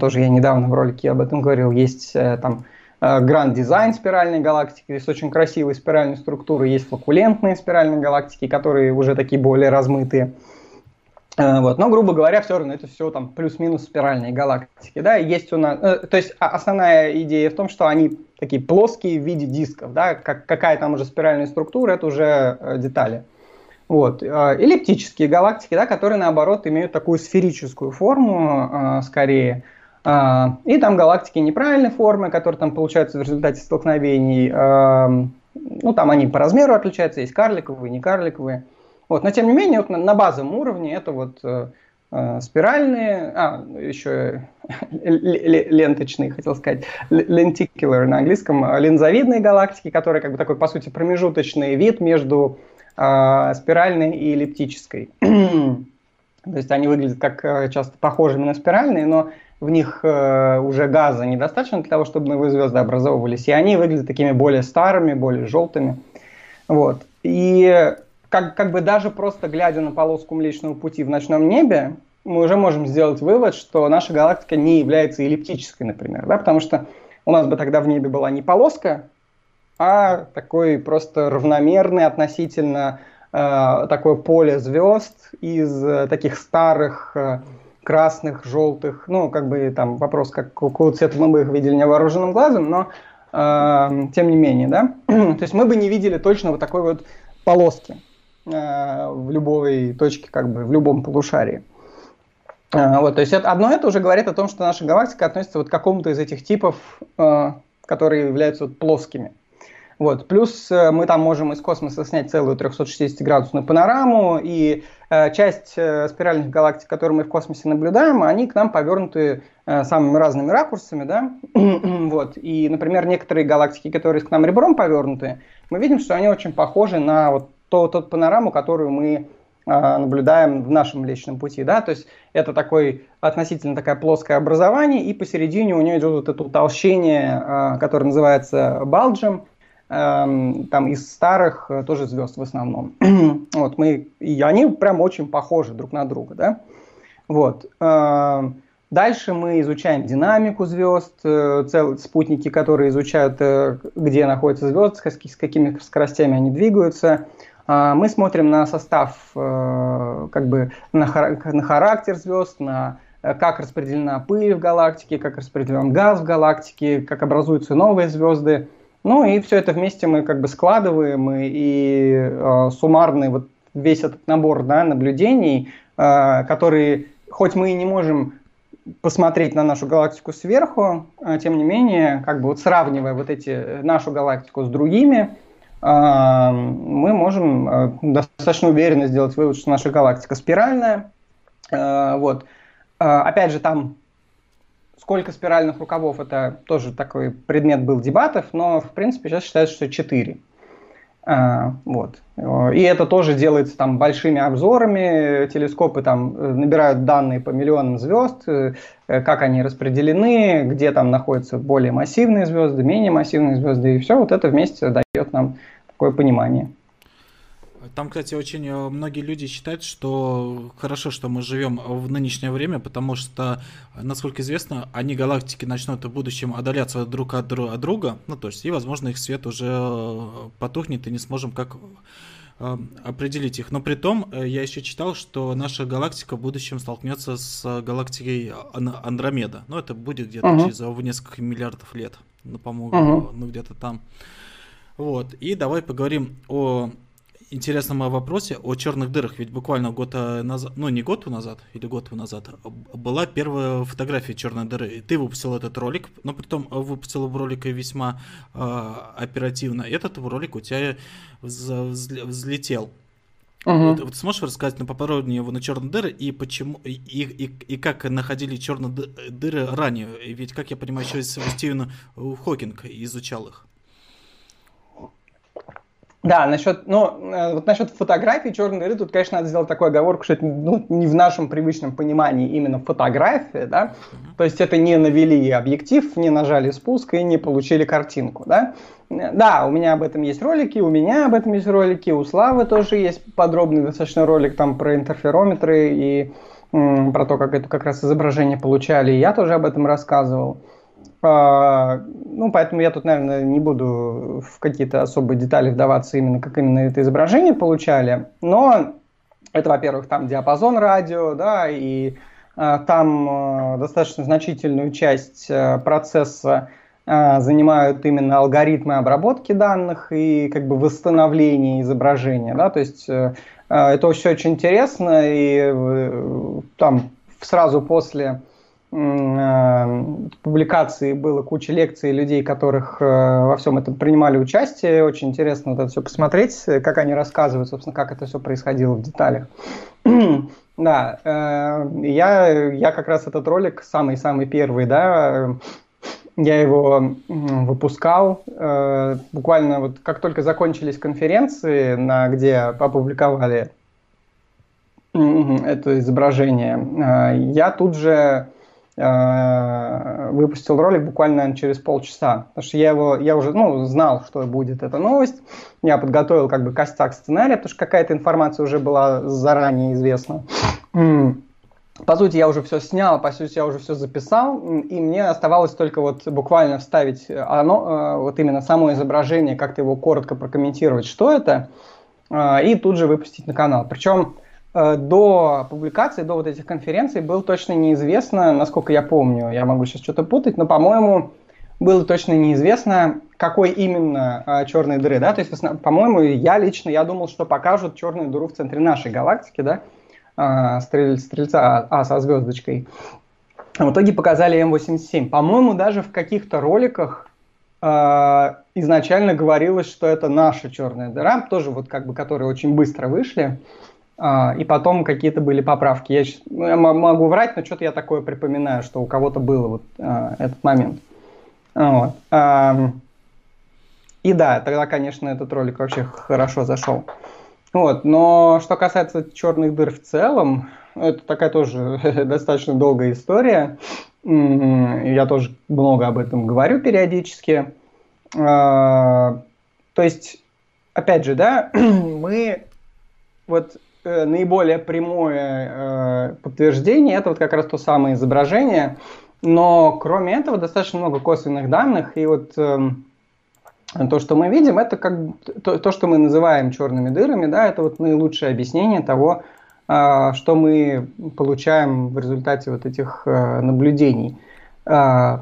тоже я недавно в ролике об этом говорил, есть там Гранд дизайн спиральной галактики, есть очень красивые спиральные структуры, есть флокулентные спиральные галактики, которые уже такие более размытые. Э, вот. Но, грубо говоря, все равно это все там плюс-минус спиральные галактики. Да? Есть у нас, э, то есть основная идея в том, что они такие плоские в виде дисков. Да? Как, какая там уже спиральная структура, это уже э, детали. Вот. Эллиптические галактики, да, которые наоборот имеют такую сферическую форму скорее. А, и там галактики неправильной формы, которые там получаются в результате столкновений. Ну, там они по размеру отличаются, есть карликовые, не карликовые. Вот, но тем не менее, вот на, базовом уровне это вот э, э спиральные, а, еще ленточные, хотел сказать, lenticular на английском, э, линзовидные галактики, которые как бы такой, по сути, промежуточный вид между э, спиральной и эллиптической. То есть они выглядят как часто похожими на спиральные, но в них э, уже газа недостаточно для того, чтобы новые звезды образовывались, и они выглядят такими более старыми, более желтыми. Вот. И как, как бы даже просто глядя на полоску Млечного Пути в ночном небе, мы уже можем сделать вывод, что наша галактика не является эллиптической, например, да, потому что у нас бы тогда в небе была не полоска, а такой просто равномерный относительно э, такое поле звезд из э, таких старых э, красных, желтых, ну, как бы там вопрос, как, какого цвета мы бы их видели невооруженным глазом, но э, тем не менее, да, то есть мы бы не видели точно вот такой вот полоски э, в любой точке, как бы в любом полушарии. Э, вот, то есть это, одно это уже говорит о том, что наша галактика относится вот к какому-то из этих типов, э, которые являются вот плоскими. Вот. Плюс э, мы там можем из космоса снять целую 360-градусную панораму, и э, часть э, спиральных галактик, которые мы в космосе наблюдаем, они к нам повернуты самыми разными ракурсами. Да? вот. И, например, некоторые галактики, которые к нам ребром повернуты, мы видим, что они очень похожи на вот ту, ту панораму, которую мы наблюдаем в нашем Млечном Пути, да, то есть это такой относительно такое плоское образование, и посередине у нее идет вот это утолщение, которое называется балджем, там из старых э, тоже звезд в основном. вот мы и они прям очень похожи друг на друга, да. Вот. Эм, дальше мы изучаем динамику звезд, э, целые спутники, которые изучают, э, где находятся звезды, с какими скоростями они двигаются. Мы смотрим на состав, как бы на, характер звезд, на как распределена пыль в галактике, как распределен газ в галактике, как образуются новые звезды. Ну и все это вместе мы как бы складываем и, и э, суммарный вот весь этот набор да, наблюдений, э, которые, хоть мы и не можем посмотреть на нашу галактику сверху, э, тем не менее, как бы вот сравнивая вот эти нашу галактику с другими, э, мы можем э, достаточно уверенно сделать вывод, что наша галактика спиральная. Э, вот. опять же, там сколько спиральных рукавов, это тоже такой предмет был дебатов, но в принципе сейчас считается, что 4. А, вот. И это тоже делается там большими обзорами, телескопы там э, набирают данные по миллионам звезд, э, как они распределены, где там находятся более массивные звезды, менее массивные звезды, и все вот это вместе дает нам такое понимание. Там, кстати, очень э, многие люди считают, что хорошо, что мы живем в нынешнее время, потому что, насколько известно, они галактики начнут в будущем отдаляться друг от друга, ну то есть, и, возможно, их свет уже э, потухнет, и не сможем как э, определить их. Но при том, я еще читал, что наша галактика в будущем столкнется с галактикой Андромеда. Ну, это будет где-то uh-huh. через в несколько миллиардов лет. Ну, по-моему, uh-huh. ну где-то там. Вот. И давай поговорим о интересном вопросе о черных дырах. Ведь буквально год э, назад, ну не год назад, или год назад, была первая фотография черной дыры. И ты выпустил этот ролик, но потом выпустил ролик весьма э, оперативно. Этот ролик у тебя взлетел. Угу. Вот, вот сможешь рассказать на поподробнее его на черные дыры и почему и, и, и как находили черные дыры ранее? Ведь, как я понимаю, еще Стивен Хокинг изучал их. Да, насчет, ну, э, вот насчет фотографии черной дыры, тут, конечно, надо сделать такую оговорку, что это ну, не в нашем привычном понимании именно фотография, да, то есть это не навели объектив, не нажали спуск и не получили картинку, да. Да, у меня об этом есть ролики, у меня об этом есть ролики, у Славы тоже есть подробный достаточно ролик там про интерферометры и м, про то, как это как раз изображение получали, и я тоже об этом рассказывал. А, ну, поэтому я тут, наверное, не буду в какие-то особые детали вдаваться именно, как именно это изображение получали. Но это, во-первых, там диапазон радио, да, и а, там а, достаточно значительную часть процесса занимают именно алгоритмы обработки данных и как бы восстановления изображения, да, то есть это все очень интересно, и э, там сразу после Э, публикации было куча лекций людей, которых э, во всем этом принимали участие. Очень интересно вот это все посмотреть, как они рассказывают, собственно, как это все происходило в деталях. да, э, я, я как раз этот ролик, самый-самый первый, да, я его выпускал буквально вот как только закончились конференции, на где опубликовали это изображение, я тут же выпустил ролик буквально через полчаса, потому что я его, я уже, ну, знал, что будет эта новость, я подготовил как бы костяк сценария, потому что какая-то информация уже была заранее известна. По сути, я уже все снял, по сути, я уже все записал, и мне оставалось только вот буквально вставить оно, э, вот именно само изображение, как-то его коротко прокомментировать, что это, э, и тут же выпустить на канал. Причем Э, до публикации, до вот этих конференций было точно неизвестно, насколько я помню, я могу сейчас что-то путать, но, по-моему, было точно неизвестно, какой именно а, черной дыры, да, то есть, по-моему, я лично, я думал, что покажут черную дыру в центре нашей галактики, да, а, стрель, стрельца А со звездочкой. А в итоге показали М87. По-моему, даже в каких-то роликах а, изначально говорилось, что это наша черная дыра, тоже вот как бы, которые очень быстро вышли. А, и потом какие-то были поправки. Я, ну, я могу врать, но что-то я такое припоминаю, что у кого-то было вот а, этот момент. Вот. А, и да, тогда, конечно, этот ролик вообще хорошо зашел. Вот. Но что касается черных дыр в целом, это такая тоже достаточно долгая история. Я тоже много об этом говорю периодически. То есть, опять же, да, мы вот наиболее прямое э, подтверждение это вот как раз то самое изображение. Но кроме этого достаточно много косвенных данных. И вот э, то, что мы видим, это как то, то, что мы называем черными дырами, да, это вот наилучшее объяснение того, э, что мы получаем в результате вот этих э, наблюдений. Э,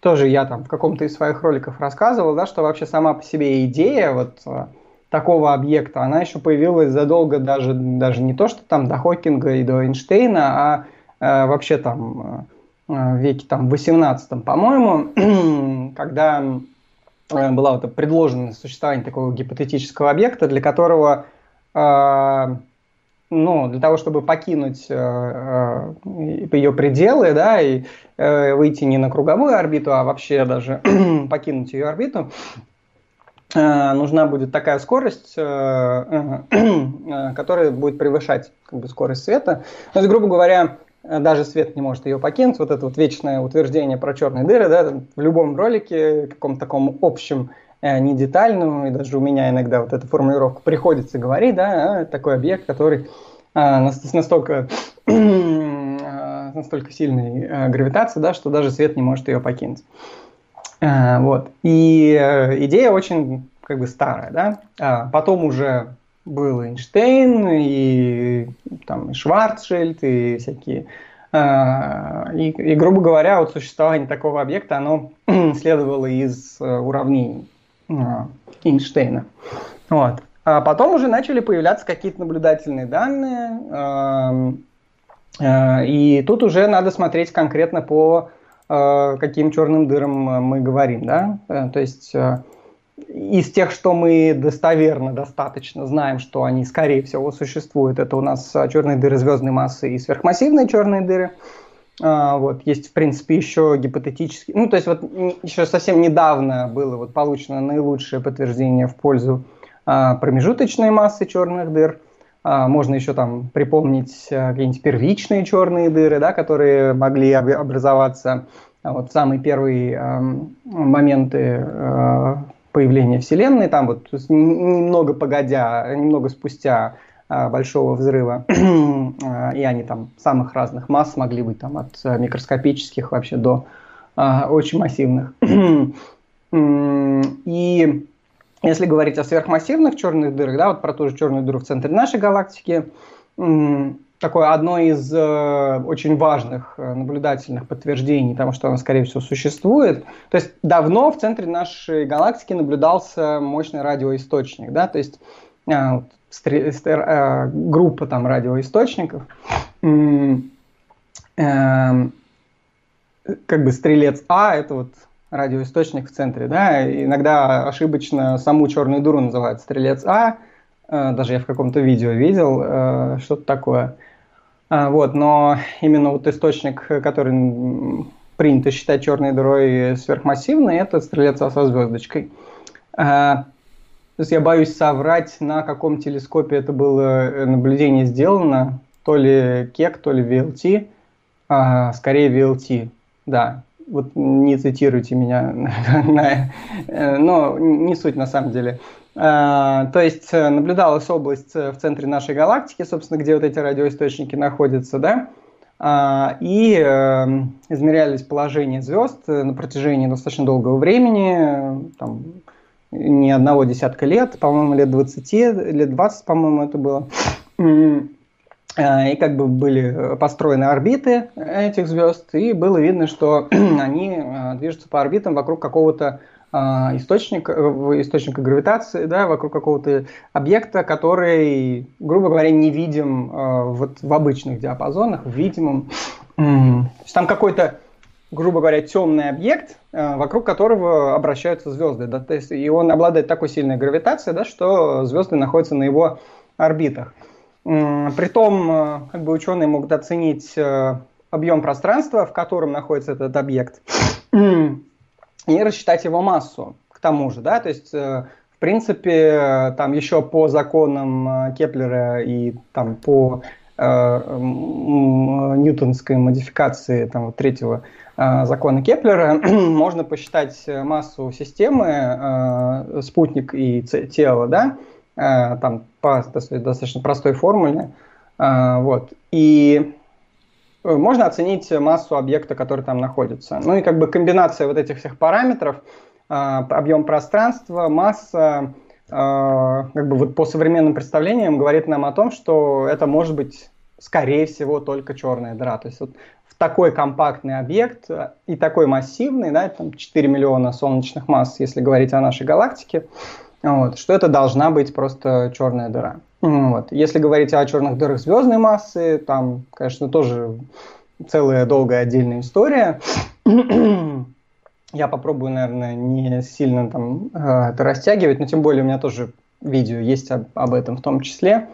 тоже я там в каком-то из своих роликов рассказывал, да, что вообще сама по себе идея вот э, такого объекта, она еще появилась задолго даже, даже не то, что там до Хокинга и до Эйнштейна, а э, вообще там э, в веке там 18 по-моему, когда э, была вот предложено существование такого гипотетического объекта, для которого э, ну, для того, чтобы покинуть э, э, ее пределы, да, и э, выйти не на круговую орбиту, а вообще даже покинуть ее орбиту, э, нужна будет такая скорость, э, э, э, которая будет превышать как бы, скорость света. То есть, грубо говоря, даже свет не может ее покинуть. Вот это вот вечное утверждение про черные дыры, да, в любом ролике, каком-то таком общем Э, не детальную, и даже у меня иногда вот эта формулировка приходится говорить, да, а, такой объект, который настолько, настолько сильной гравитации, да, что даже свет не может ее покинуть. А, вот. И а, идея очень как бы старая, да. А, потом уже был Эйнштейн, и там и Шварцшильд, и всякие и, и, грубо говоря, вот существование такого объекта, оно следовало из уравнений Эйнштейна. Вот. А потом уже начали появляться какие-то наблюдательные данные, и тут уже надо смотреть конкретно по каким черным дырам мы говорим, да, э, то есть э, из тех, что мы достоверно достаточно знаем, что они, скорее всего, существуют, это у нас черные дыры звездной массы и сверхмассивные черные дыры. Вот, есть, в принципе, еще гипотетически, ну, то есть вот еще совсем недавно было вот получено наилучшее подтверждение в пользу промежуточной массы черных дыр. А, можно еще там припомнить а, какие-нибудь первичные черные дыры, да, которые могли образоваться а, вот в самые первые а, моменты а, появления Вселенной, там вот немного погодя, немного спустя а, большого взрыва, и они там самых разных масс могли быть там от э, микроскопических вообще до очень массивных. И если говорить о сверхмассивных черных дырах, да, вот про ту же черную дыру в центре нашей галактики, такое одно из э, очень важных э, наблюдательных подтверждений того, что она, скорее всего, существует. То есть давно в центре нашей галактики наблюдался мощный радиоисточник, да, то есть э, Э, группа там радиоисточников, эм, как бы стрелец А, это вот радиоисточник в центре, да, иногда ошибочно саму черную дуру называют стрелец А, э, даже я в каком-то видео видел э, что-то такое. А, вот, но именно вот источник, который принято считать черной дырой сверхмассивный, это стрелец А со звездочкой. То есть я боюсь соврать, на каком телескопе это было э, наблюдение сделано. То ли кек, то ли. А, скорее VLT, да. Вот не цитируйте меня, э, но не суть на самом деле. А, то есть э, наблюдалась область в центре нашей галактики, собственно, где вот эти радиоисточники находятся, да, а, и измерялись положение звезд на протяжении достаточно долгого времени, там, не одного десятка лет, по-моему, лет 20, лет 20, по-моему, это было. И как бы были построены орбиты этих звезд, и было видно, что они а, движутся по орбитам вокруг какого-то а, источника, источника гравитации, да, вокруг какого-то объекта, который, грубо говоря, не видим вот в обычных диапазонах, в видимом. Там какой-то грубо говоря, темный объект, э, вокруг которого обращаются звезды. Да, то есть, и он обладает такой сильной гравитацией, да, что звезды находятся на его орбитах. Притом, э, как бы ученые могут оценить э, объем пространства, в котором находится этот объект, и рассчитать его массу к тому же. Да? То есть, в принципе, там еще по законам Кеплера и там, по э, ньютонской модификации там, третьего Э, закона Кеплера можно посчитать массу системы, э, спутник и тело, да, э, там по достаточно простой формуле, вот, и можно оценить массу объекта, который там находится. Ну и как бы комбинация вот этих всех параметров, объем пространства, масса, как бы вот по современным представлениям говорит нам о том, что это может быть скорее всего только черная дыра. То есть вот такой компактный объект и такой массивный, да, там 4 миллиона солнечных масс, если говорить о нашей галактике, вот, что это должна быть просто черная дыра. Вот. Если говорить о черных дырах звездной массы, там, конечно, тоже целая долгая отдельная история. Я попробую, наверное, не сильно там э, это растягивать, но тем более у меня тоже видео есть об, об этом в том числе.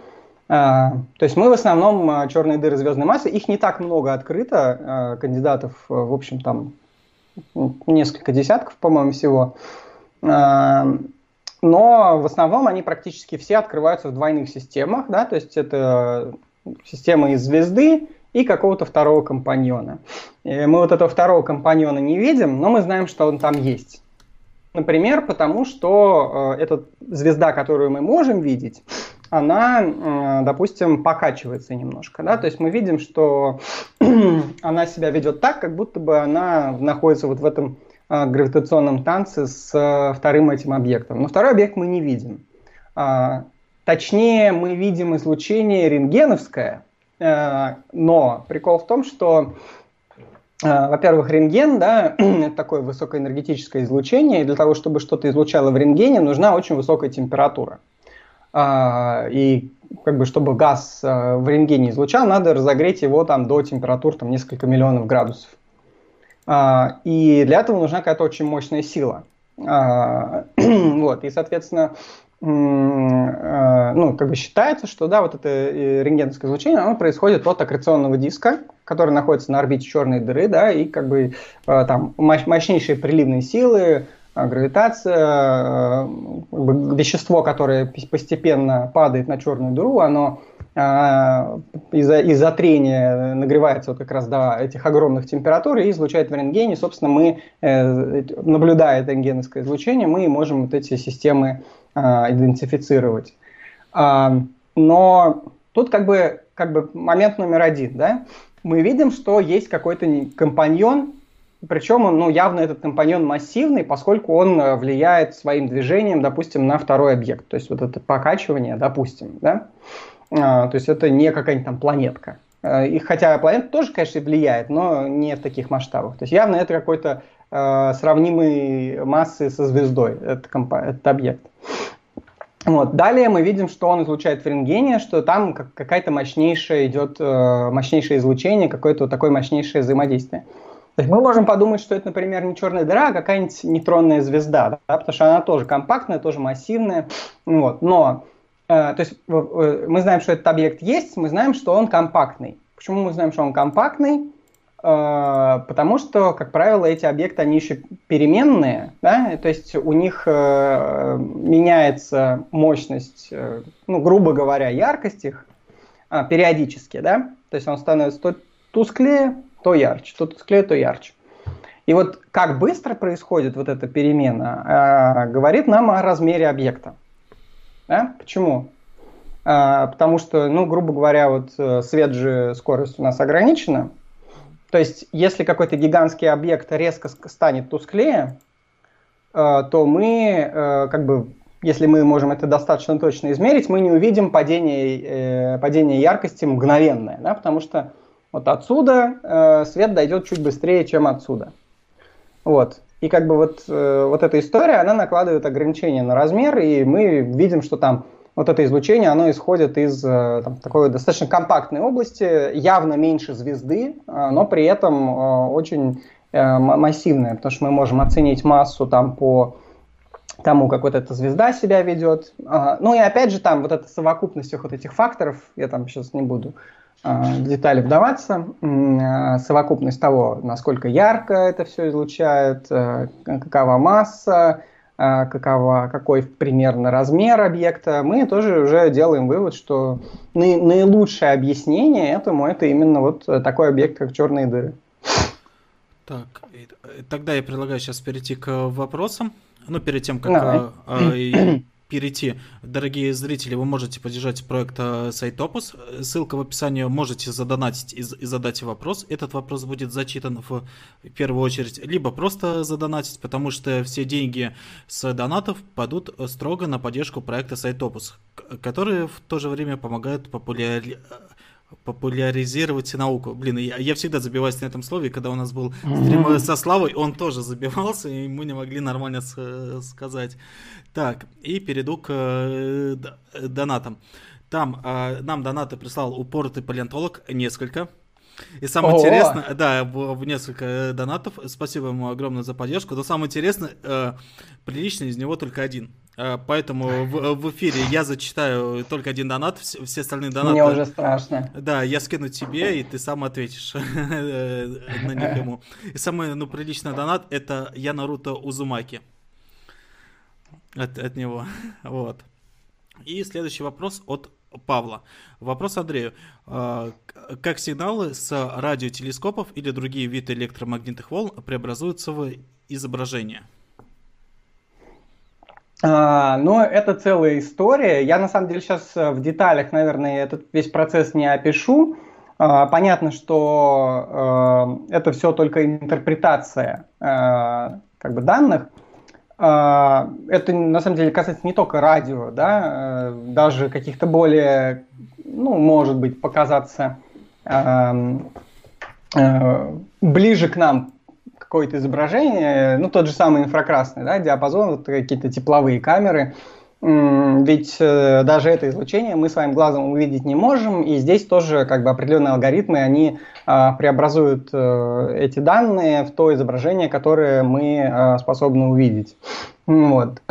то есть мы в основном черные дыры звездной массы, их не так много открыто, кандидатов, в общем, там несколько десятков, по-моему, всего. Но в основном они практически все открываются в двойных системах, да, то есть это система из звезды и какого-то второго компаньона. И мы вот этого второго компаньона не видим, но мы знаем, что он там есть. Например, потому что э, эта звезда, которую мы можем видеть, она, э, допустим, покачивается немножко. Да? То есть мы видим, что она себя ведет так, как будто бы она находится вот в этом э, гравитационном танце с э, вторым этим объектом. Но второй объект мы не видим. А, точнее, мы видим излучение рентгеновское, но прикол в том, что а, во-первых, рентген, да, это такое высокоэнергетическое излучение, и для того, чтобы что-то излучало в рентгене, нужна очень высокая температура. А, и как бы, чтобы газ а, в рентгене излучал, надо разогреть его там до температур там, несколько миллионов градусов. И для этого нужна какая-то очень мощная сила. Вот, и, соответственно, ну, как бы считается, что да, вот это э, рентгеновское излучение, оно происходит от аккреционного диска, который находится на орбите черной дыры, да, и как бы э, там мощнейшие приливные силы, э, гравитация, вещество, которое постепенно падает на черную дыру, оно из-за из трения нагревается вот как раз до этих огромных температур и излучает в рентгене. Собственно, мы, наблюдая это рентгеновское излучение, мы можем вот эти системы а, идентифицировать. А, но тут как бы, как бы момент номер один, да, мы видим, что есть какой-то компаньон, причем он, ну, явно этот компаньон массивный, поскольку он э, влияет своим движением, допустим, на второй объект. То есть вот это покачивание, допустим, да, а, то есть это не какая-нибудь там планетка. Э, и хотя планета тоже, конечно, влияет, но не в таких масштабах. То есть явно это какой-то э, сравнимой массы со звездой, этот, компа- этот объект. Вот. Далее мы видим, что он излучает в рентгене, что там какая-то мощнейшая идет, э, мощнейшее излучение, какое-то вот такое мощнейшее взаимодействие. То есть мы можем подумать, что это, например, не черная дыра, а какая-нибудь нейтронная звезда, да, потому что она тоже компактная, тоже массивная. Вот. Но то есть, мы знаем, что этот объект есть, мы знаем, что он компактный. Почему мы знаем, что он компактный? Э, потому что, как правило, эти объекты, они еще переменные, да, то есть у них э, меняется мощность, э, ну, грубо говоря, яркость их э, периодически, да, то есть он становится то тусклее, то ярче, то тусклее, то ярче. И вот как быстро происходит вот эта перемена, говорит нам о размере объекта. Да? Почему? Э, потому что, ну, грубо говоря, вот э, свет же скорость у нас ограничена, то есть, если какой-то гигантский объект резко станет тусклее, э, то мы, э, как бы, если мы можем это достаточно точно измерить, мы не увидим падение, падение яркости мгновенное, да, потому что вот отсюда свет дойдет чуть быстрее, чем отсюда. Вот. И как бы вот, вот эта история, она накладывает ограничения на размер, и мы видим, что там вот это излучение, оно исходит из э, там, такой достаточно компактной области, явно меньше звезды, э, но при этом э, очень массивная, потому что мы можем оценить массу там по тому, как вот эта звезда себя ведет. Ну и опять же там вот эта совокупность всех вот этих факторов, я там сейчас не буду детали вдаваться, совокупность того, насколько ярко это все излучает, какова масса, а, какова, какой примерно размер объекта, мы тоже уже делаем вывод, что наилучшее объяснение этому это именно вот такой объект, как черные дыры. Так, тогда я предлагаю сейчас перейти к вопросам. Ну, перед тем, как Давай. Перейти, дорогие зрители, вы можете поддержать проект э, Сайтопус. Ссылка в описании, можете задонатить и, и задать вопрос. Этот вопрос будет зачитан в, первую очередь, либо просто задонатить, потому что все деньги с донатов пойдут строго на поддержку проекта Сайтопус, который в то же время помогает популяри популяризировать науку. Блин, я, я всегда забиваюсь на этом слове, когда у нас был стрим со Славой, он тоже забивался, и мы не могли нормально с, сказать. Так, и перейду к э, донатам. Там э, нам донаты прислал упоротый палеонтолог, несколько. И самое О! интересное, да, в, в несколько донатов, спасибо ему огромное за поддержку, но самое интересное, э, прилично из него только один. Э, поэтому в, в эфире я зачитаю только один донат, все, остальные донаты... Мне уже страшно. Да, я скину тебе, и ты сам ответишь на них ему. И самый, ну, приличный донат — это я Наруто Узумаки. От, от него, вот. И следующий вопрос от Павла. Вопрос Андрею. А, как сигналы с радиотелескопов или другие виды электромагнитных волн преобразуются в изображение? А, но это целая история. Я на самом деле сейчас в деталях, наверное, этот весь процесс не опишу. А, понятно, что э, это все только интерпретация э, как бы данных. А, это на самом деле касается не только радио, да, э, даже каких-то более, ну, может быть, показаться э, э, ближе к нам какое-то изображение, ну, тот же самый инфракрасный, да, диапазон, вот какие-то тепловые камеры, ведь э, даже это излучение мы своим глазом увидеть не можем, и здесь тоже как бы определенные алгоритмы, они а, преобразуют э, эти данные в то изображение, которое мы а, способны увидеть. Вот.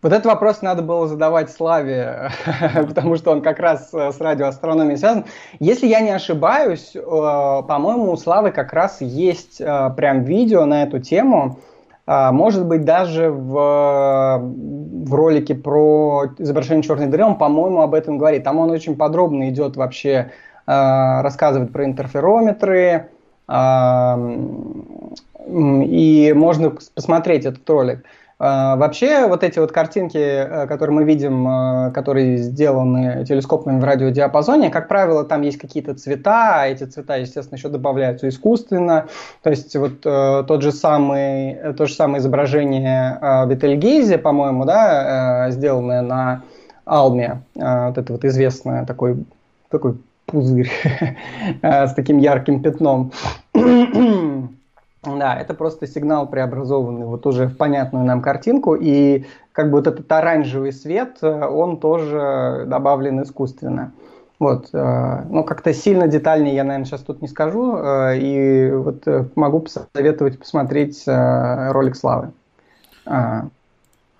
Вот этот вопрос надо было задавать Славе, потому что он как раз э, с радиоастрономией связан. Если я не ошибаюсь, по-моему, у Славы как раз есть прям видео на эту тему, может быть, даже в, в ролике про изображение черной дыры он, по-моему, об этом говорит. Там он очень подробно идет вообще, рассказывает про интерферометры, и можно посмотреть этот ролик. А, вообще, вот эти вот картинки, э, которые мы видим, э, которые сделаны телескопами в радиодиапазоне, как правило, там есть какие-то цвета, а эти цвета, естественно, еще добавляются искусственно. То есть вот э, тот же самый, то же самое изображение Бетельгейзе, по-моему, да, сделанное на Алме, вот это вот известное такой, такой пузырь с таким ярким пятном. Да, это просто сигнал преобразованный вот уже в понятную нам картинку, и как бы вот этот оранжевый свет, э, он тоже добавлен искусственно. Вот, э, ну как-то сильно детальнее я, наверное, сейчас тут не скажу, э, и вот могу посоветовать посмотреть ролик Славы. А.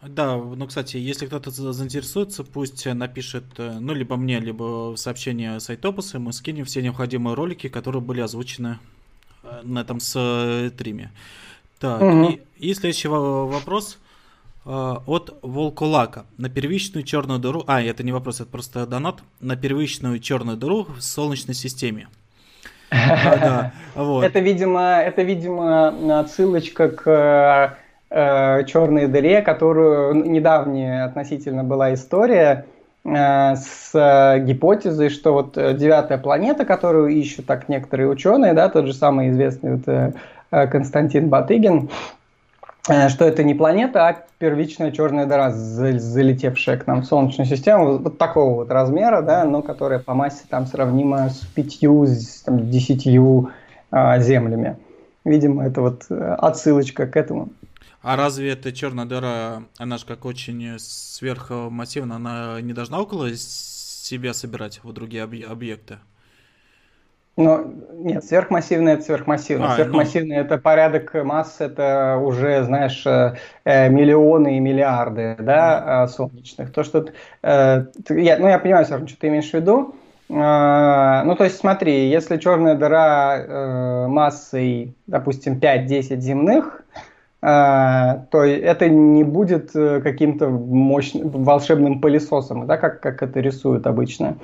Да, ну, кстати, если кто-то заинтересуется, пусть напишет, ну, либо мне, либо сообщение Сайтопуса, мы скинем все необходимые ролики, которые были озвучены на этом стриме. Так, угу. и, и следующий вопрос э, от Волкулака. На первичную черную дыру... А, это не вопрос, это просто донат. На первичную черную дыру в Солнечной системе. Это, видимо, это, видимо, отсылочка к э, черной дыре, которую недавняя относительно была история Э, с э, гипотезой, что вот э, девятая планета, которую ищут так некоторые ученые, да, тот же самый известный вот, Константин Батыгин, что это не планета, а первичная черная дыра, залетевшая к нам в Солнечную систему, вот такого вот размера, да, но которая по массе там сравнима с пятью, с там, десятью землями. Видимо, это вот отсылочка к этому. А разве эта черная дыра, она же как очень сверхмассивная, она не должна около себя собирать вот другие объекты? Ну, нет, сверхмассивное это сверхмассивное. А, сверхмассивное ну... это порядок масс, это уже, знаешь, э, э, миллионы и миллиарды, да, mm. солнечных. То, что... Э, я, ну, я понимаю, Сергей, что ты имеешь в виду. Ну, то есть, смотри, если черная дыра массой, допустим, 5-10 земных, а, то это не будет э, каким-то мощным волшебным пылесосом, да, как, как это рисуют обычно.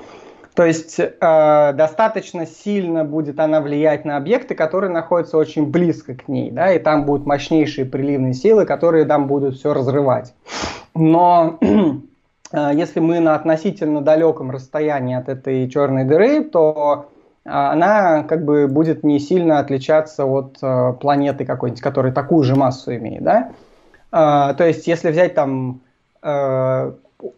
То есть э, достаточно сильно будет она влиять на объекты, которые находятся очень близко к ней, да, и там будут мощнейшие приливные силы, которые там будут все разрывать. Но э, если мы на относительно далеком расстоянии от этой черной дыры, то а, она как бы будет не сильно отличаться от э, планеты какой-нибудь, которая такую же массу имеет, да. Э, то есть, если взять там э,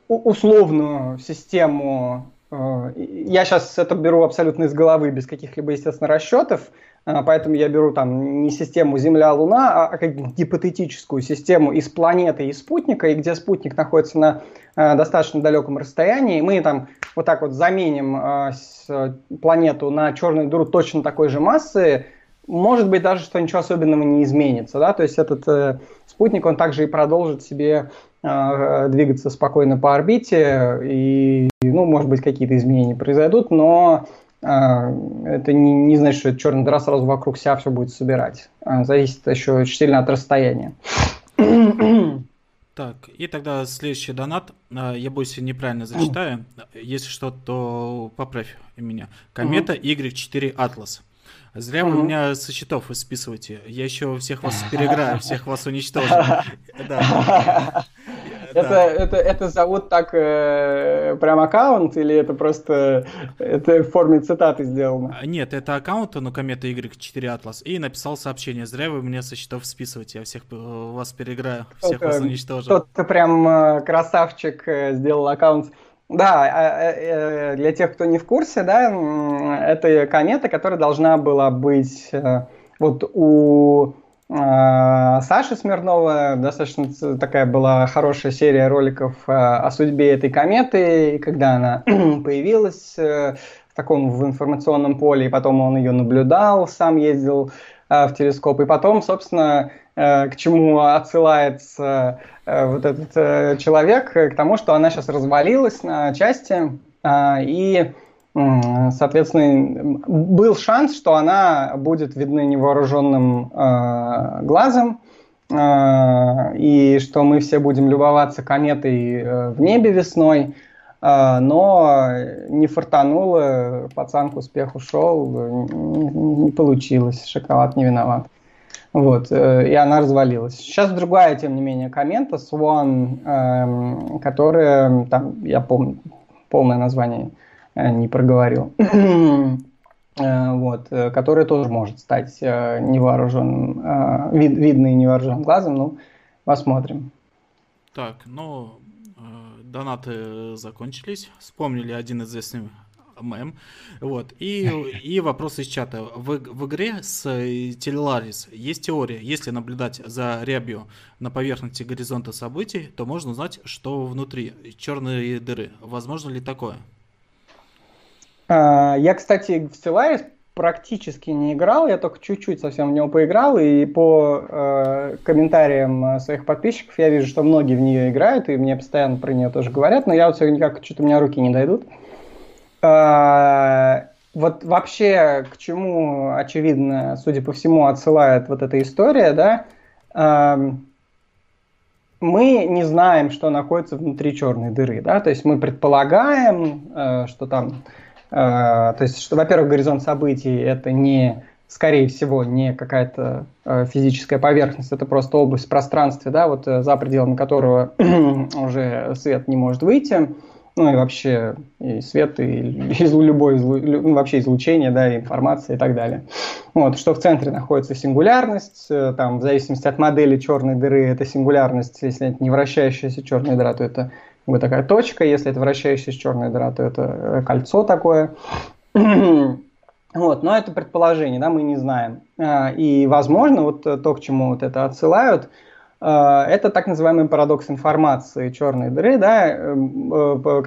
условную систему, я сейчас это беру абсолютно из головы, без каких-либо, естественно, расчетов, а, поэтому я беру там не систему Земля-Луна, а как гипотетическую систему из планеты и спутника, и где спутник находится на э, достаточно далеком расстоянии. Мы там вот так вот заменим э, планету на черную дыру точно такой же массы, может быть даже, что ничего особенного не изменится, да, то есть этот э, спутник, он также и продолжит себе э, двигаться спокойно по орбите, и, ну, может быть, какие-то изменения произойдут, но э, это не, не значит, что черная дыра сразу вокруг себя все будет собирать. Э, зависит еще очень сильно от расстояния. Так, и тогда следующий донат. А, я боюсь, неправильно зачитаю. Если что, то поправь меня. Комета Y4 Atlas. Зря вы меня со счетов списываете. Я еще всех вас переиграю, всех вас уничтожу. Это, это, это зовут так э, прям аккаунт или это просто это в форме цитаты сделано? А, нет, это аккаунт, но комета Y4 Atlas. И написал сообщение. Зря вы меня со счетов списываете. Я всех э, вас переиграю, всех вас уничтожу. Кто-то прям э, красавчик э, сделал аккаунт да, а, э, э, для тех, кто не в курсе, да, это комета, которая должна была быть э, вот у Саши Смирнова достаточно такая была хорошая серия роликов о судьбе этой кометы, и когда она появилась в таком в информационном поле, и потом он ее наблюдал, сам ездил в телескоп, и потом, собственно, к чему отсылается Э, вот этот э, человек к тому, что она сейчас развалилась на части, и, соответственно, был шанс, что она будет видна невооруженным э, глазом, и что мы все будем любоваться кометой в небе весной, но не фартануло, пацан к успеху шел, не получилось, шоколад не виноват. Вот, э, и она развалилась. Сейчас другая, тем не менее, комета Swan, эм, которая, там, я помню, полное название э, не проговорил, э, вот, которая тоже может стать невооруженным, вид, видной невооруженным глазом, ну, посмотрим. Так, ну, донаты закончились. Вспомнили один известный мем. Вот. И, и вопрос из чата. В, в игре с Телеларис есть теория. Если наблюдать за рябью на поверхности горизонта событий, то можно узнать, что внутри черные дыры. Возможно ли такое? А, я, кстати, в Stellaris практически не играл, я только чуть-чуть совсем в него поиграл, и по э, комментариям своих подписчиков я вижу, что многие в нее играют, и мне постоянно про нее тоже говорят, но я вот все никак, что-то у меня руки не дойдут. Э, вот вообще к чему, очевидно, судя по всему, отсылает вот эта история, да, мы не знаем, что находится внутри черной дыры, да, то есть мы предполагаем, э, что там, э, то есть, что, во-первых, горизонт событий это не, скорее всего, не какая-то э, физическая поверхность, это просто область в пространстве, да, вот за пределами которого уже свет не может выйти, ну и вообще и свет, и, и любое ну, вообще излучение, да, и информация и так далее. Вот, что в центре находится сингулярность, э, там, в зависимости от модели черной дыры, это сингулярность, если это не вращающаяся черная дыра, то это как бы такая точка, если это вращающаяся черная дыра, то это э, кольцо такое. Вот, но это предположение, да, мы не знаем. А, и, возможно, вот то, к чему вот это отсылают – Э, это так называемый парадокс информации черной дыры, да, эм, э,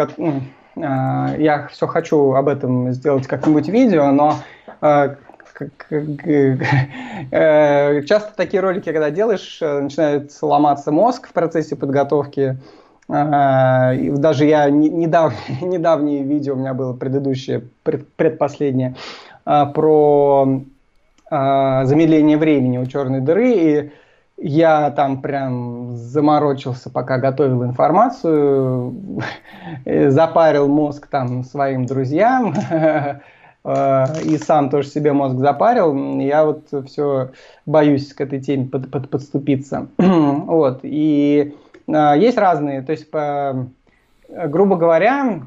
э, я все хочу об этом сделать как-нибудь видео, но часто такие ролики, когда делаешь, начинает ломаться мозг в процессе подготовки. Даже я недавнее, недавнее видео у меня было предыдущее, предпоследнее, про замедление времени у черной дыры. И я там прям заморочился, пока готовил информацию, запарил мозг там своим друзьям, э, и сам тоже себе мозг запарил. Я вот все боюсь к этой теме под, под, подступиться. вот. И э, есть разные, то есть, по, грубо говоря,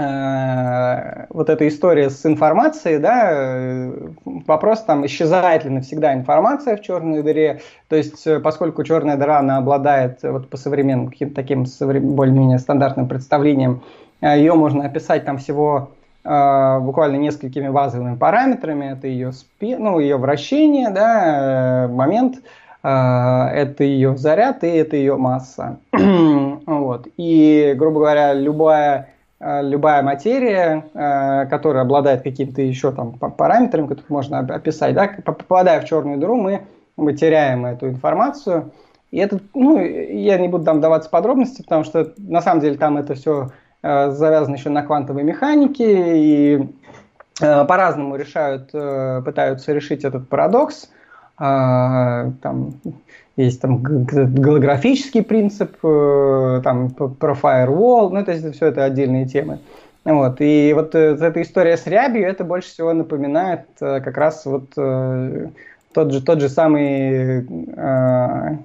вот эта история с информацией, да, э, вопрос там, исчезает ли навсегда информация в черной дыре, то есть э, поскольку черная дыра, она обладает вот по современным каким-то таким более-менее стандартным представлением, ее можно описать там всего буквально несколькими базовыми параметрами, это ее, спи, ну, ее вращение, да, момент, это ее заряд и это ее масса. вот. И, грубо говоря, любая любая материя, которая обладает какими-то еще там параметрами, которых можно описать, да, попадая в черную дыру, мы, мы теряем эту информацию. И это, ну, я не буду там даваться подробности, потому что на самом деле там это все завязано еще на квантовой механике, и по-разному решают, пытаются решить этот парадокс. Там есть там голографический принцип, э, там про firewall, ну, то есть все это отдельные темы. Вот. И вот э, эта история с рябью, это больше всего напоминает э, как раз вот тот же, тот же самый,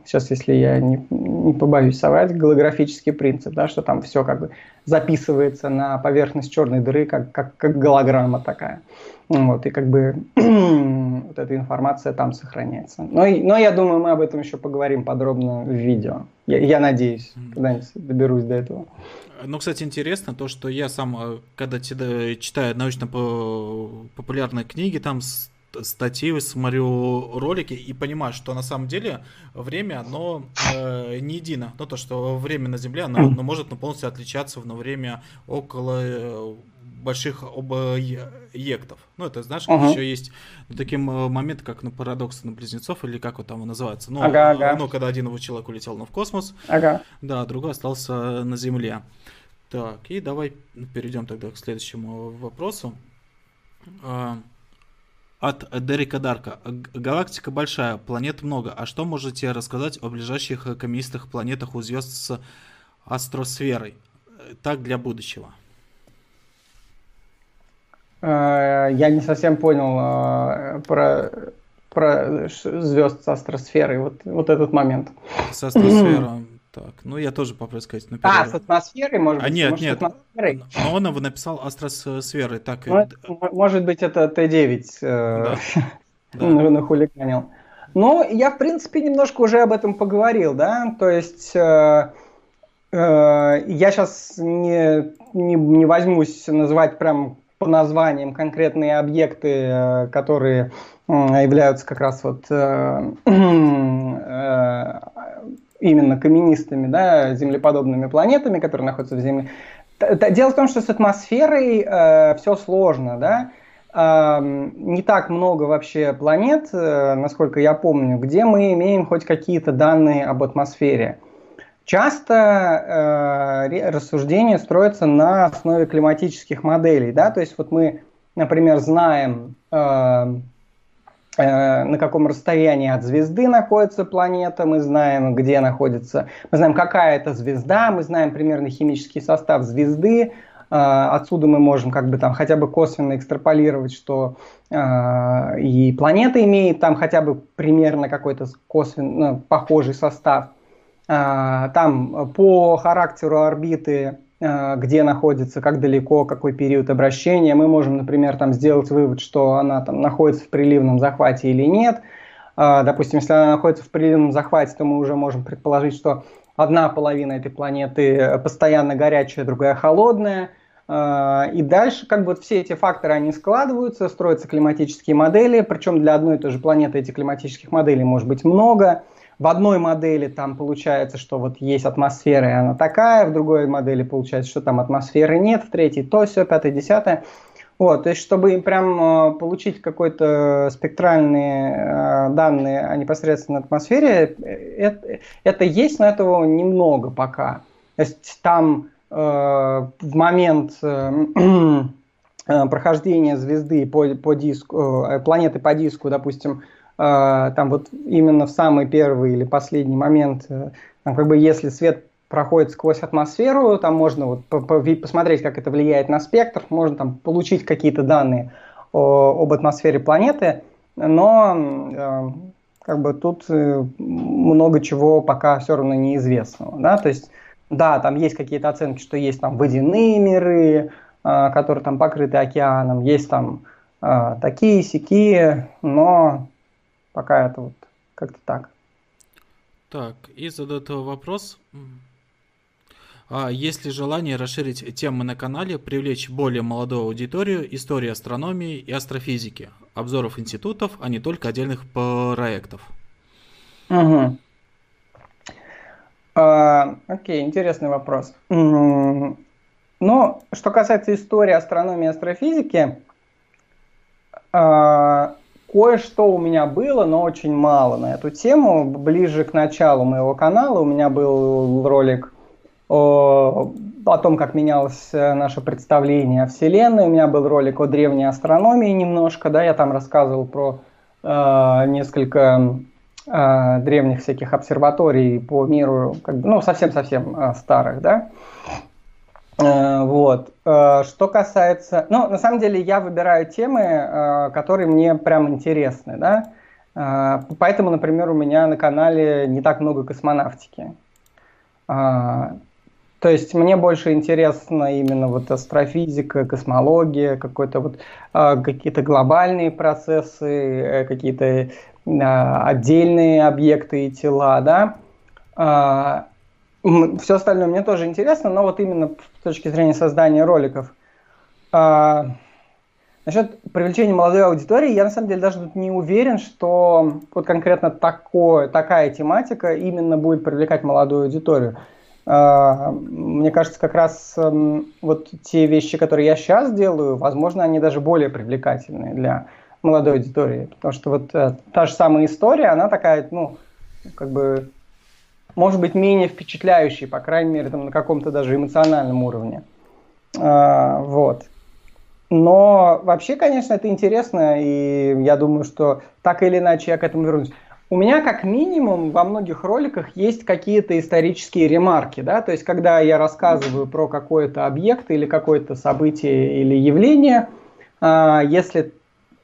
сейчас, если я не, не побоюсь соврать, голографический принцип, да, что там все как бы записывается на поверхность черной дыры, как, как, как голограмма такая. Вот, и как бы вот эта информация там сохраняется. Но, но я думаю, мы об этом еще поговорим подробно в видео. Я, я надеюсь, когда-нибудь доберусь до этого. Ну, кстати, интересно то, что я сам, э, когда читаю научно-популярные книги, там статьи, смотрю ролики и понимаю, что на самом деле время, оно э, не едино. Ну, то, что время на Земле, оно, оно может ну, полностью отличаться в время около э, больших объектов. Ну, это, знаешь, uh-huh. еще есть ну, таким э, момент, как на ну, парадокс на близнецов, или как вот там называется. Ну, ага, ага. ну, когда один его человек улетел ну, в космос, ага. да, другой остался на Земле. Так, и давай перейдем тогда к следующему вопросу. От Дерека Дарка. Галактика большая, планет много. А что можете рассказать о ближайших каменистых планетах у звезд с астросферой? Так для будущего. Э, я не совсем понял э, про, про звезд с астросферой, вот, вот этот момент. С астросферой. Так, ну я тоже попробую сказать. На а, с атмосферой, может а, быть? Нет, может, нет. Атмосферой? Но он его написал астросферой. Так, ну, может быть, это Т9 э, да. да. хулиганил. Ну, я, в принципе, немножко уже об этом поговорил, да, то есть э, э, я сейчас не, не, не возьмусь называть прям по названиям конкретные объекты, э, которые являются как раз вот э, э, именно каменистыми, да, землеподобными планетами, которые находятся в Земле. Дело в том, что с атмосферой э, все сложно, да. Э, не так много вообще планет, э, насколько я помню, где мы имеем хоть какие-то данные об атмосфере. Часто э, рассуждения строятся на основе климатических моделей, да, то есть вот мы, например, знаем, э, на каком расстоянии от звезды находится планета, мы знаем, где находится, мы знаем, какая это звезда, мы знаем примерно химический состав звезды, э, отсюда мы можем как бы там хотя бы косвенно экстраполировать, что э, и планета имеет там хотя бы примерно какой-то косвенно похожий состав. Там по характеру орбиты, где находится, как далеко, какой период обращения, мы можем, например, там сделать вывод, что она там находится в приливном захвате или нет. А, допустим, если она находится в приливном захвате, то мы уже можем предположить, что одна половина этой планеты постоянно горячая, другая холодная. И дальше как бы вот все эти факторы, они складываются, строятся климатические модели, причем для одной и той же планеты этих климатических моделей может быть много – в одной модели там получается, что вот есть атмосфера, и она такая, в другой модели получается, что там атмосферы нет, в третьей то, все, пятое, десятое. Вот, то есть, чтобы прям э, получить какой-то спектральные э, данные о непосредственно атмосфере, это, это есть, но этого немного пока. То есть там э, в момент э, прохождения звезды по, по диску, э, планеты по диску, допустим, там вот именно в самый первый или последний момент, э, там как бы если свет проходит сквозь атмосферу, там можно вот посмотреть, как это влияет на спектр, можно там получить какие-то данные об атмосфере планеты, но э, как бы тут э, много чего пока все равно неизвестного, да, то есть да, там есть какие-то оценки, что есть там водяные миры, которые там покрыты океаном, есть там такие сякие, но Пока это вот как-то так. Так, и задают вопрос. А есть ли желание расширить темы на канале, привлечь более молодую аудиторию истории астрономии и астрофизики, обзоров институтов, а не только отдельных проектов? Угу. А, окей, интересный вопрос. Ну, Но что касается истории астрономии и астрофизики, э, кое-что у меня было, но очень мало на эту тему. Ближе к началу моего канала у меня был ролик о, том, как менялось э, наше представление о Вселенной. У меня был ролик о древней астрономии немножко, да, я там рассказывал про э, несколько э, древних всяких обсерваторий по миру, как бы, ну, совсем-совсем э, старых, да. Э, вот. Э, что касается... Ну, на самом деле, я выбираю темы, э, которые мне прям интересны, да. Поэтому, например, у меня на канале не так много космонавтики. То есть мне больше интересна именно вот астрофизика, космология, какой-то вот какие-то глобальные процессы, какие-то отдельные объекты и тела, да. Все остальное мне тоже интересно, но вот именно с точки зрения создания роликов. Э, насчет привлечения молодой аудитории, я на самом деле даже не уверен, что вот конкретно такое, такая тематика именно будет привлекать молодую аудиторию. А, мне кажется, как раз эм, вот те вещи, которые я сейчас делаю, возможно, они даже более привлекательные для молодой аудитории. Потому что вот э, та же самая история, она такая, ну, как бы, может быть, менее впечатляющей, по крайней мере, там, на каком-то даже эмоциональном уровне. А, вот. Но вообще, конечно, это интересно, и я думаю, что так или иначе я к этому вернусь. У меня как минимум во многих роликах есть какие-то исторические ремарки, да, то есть когда я рассказываю про какой-то объект или какое-то событие или явление, э, если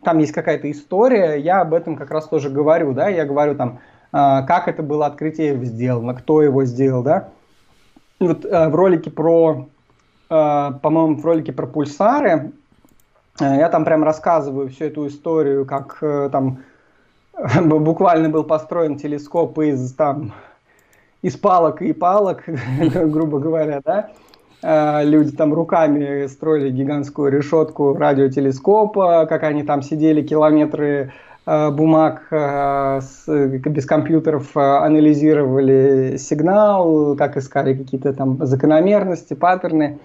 там есть какая-то история, я об этом как раз тоже говорю, да, я говорю там, как это было открытие сделано, кто его сделал, да. Вот э, в ролике про, э, по-моему, в ролике про пульсары, э, я там прям рассказываю всю эту историю, как там буквально был построен телескоп из там из палок и палок, грубо говоря, да. А, люди там руками строили гигантскую решетку радиотелескопа, как они там сидели километры а, бумаг а, с, без компьютеров анализировали сигнал, как искали какие-то там закономерности, паттерны,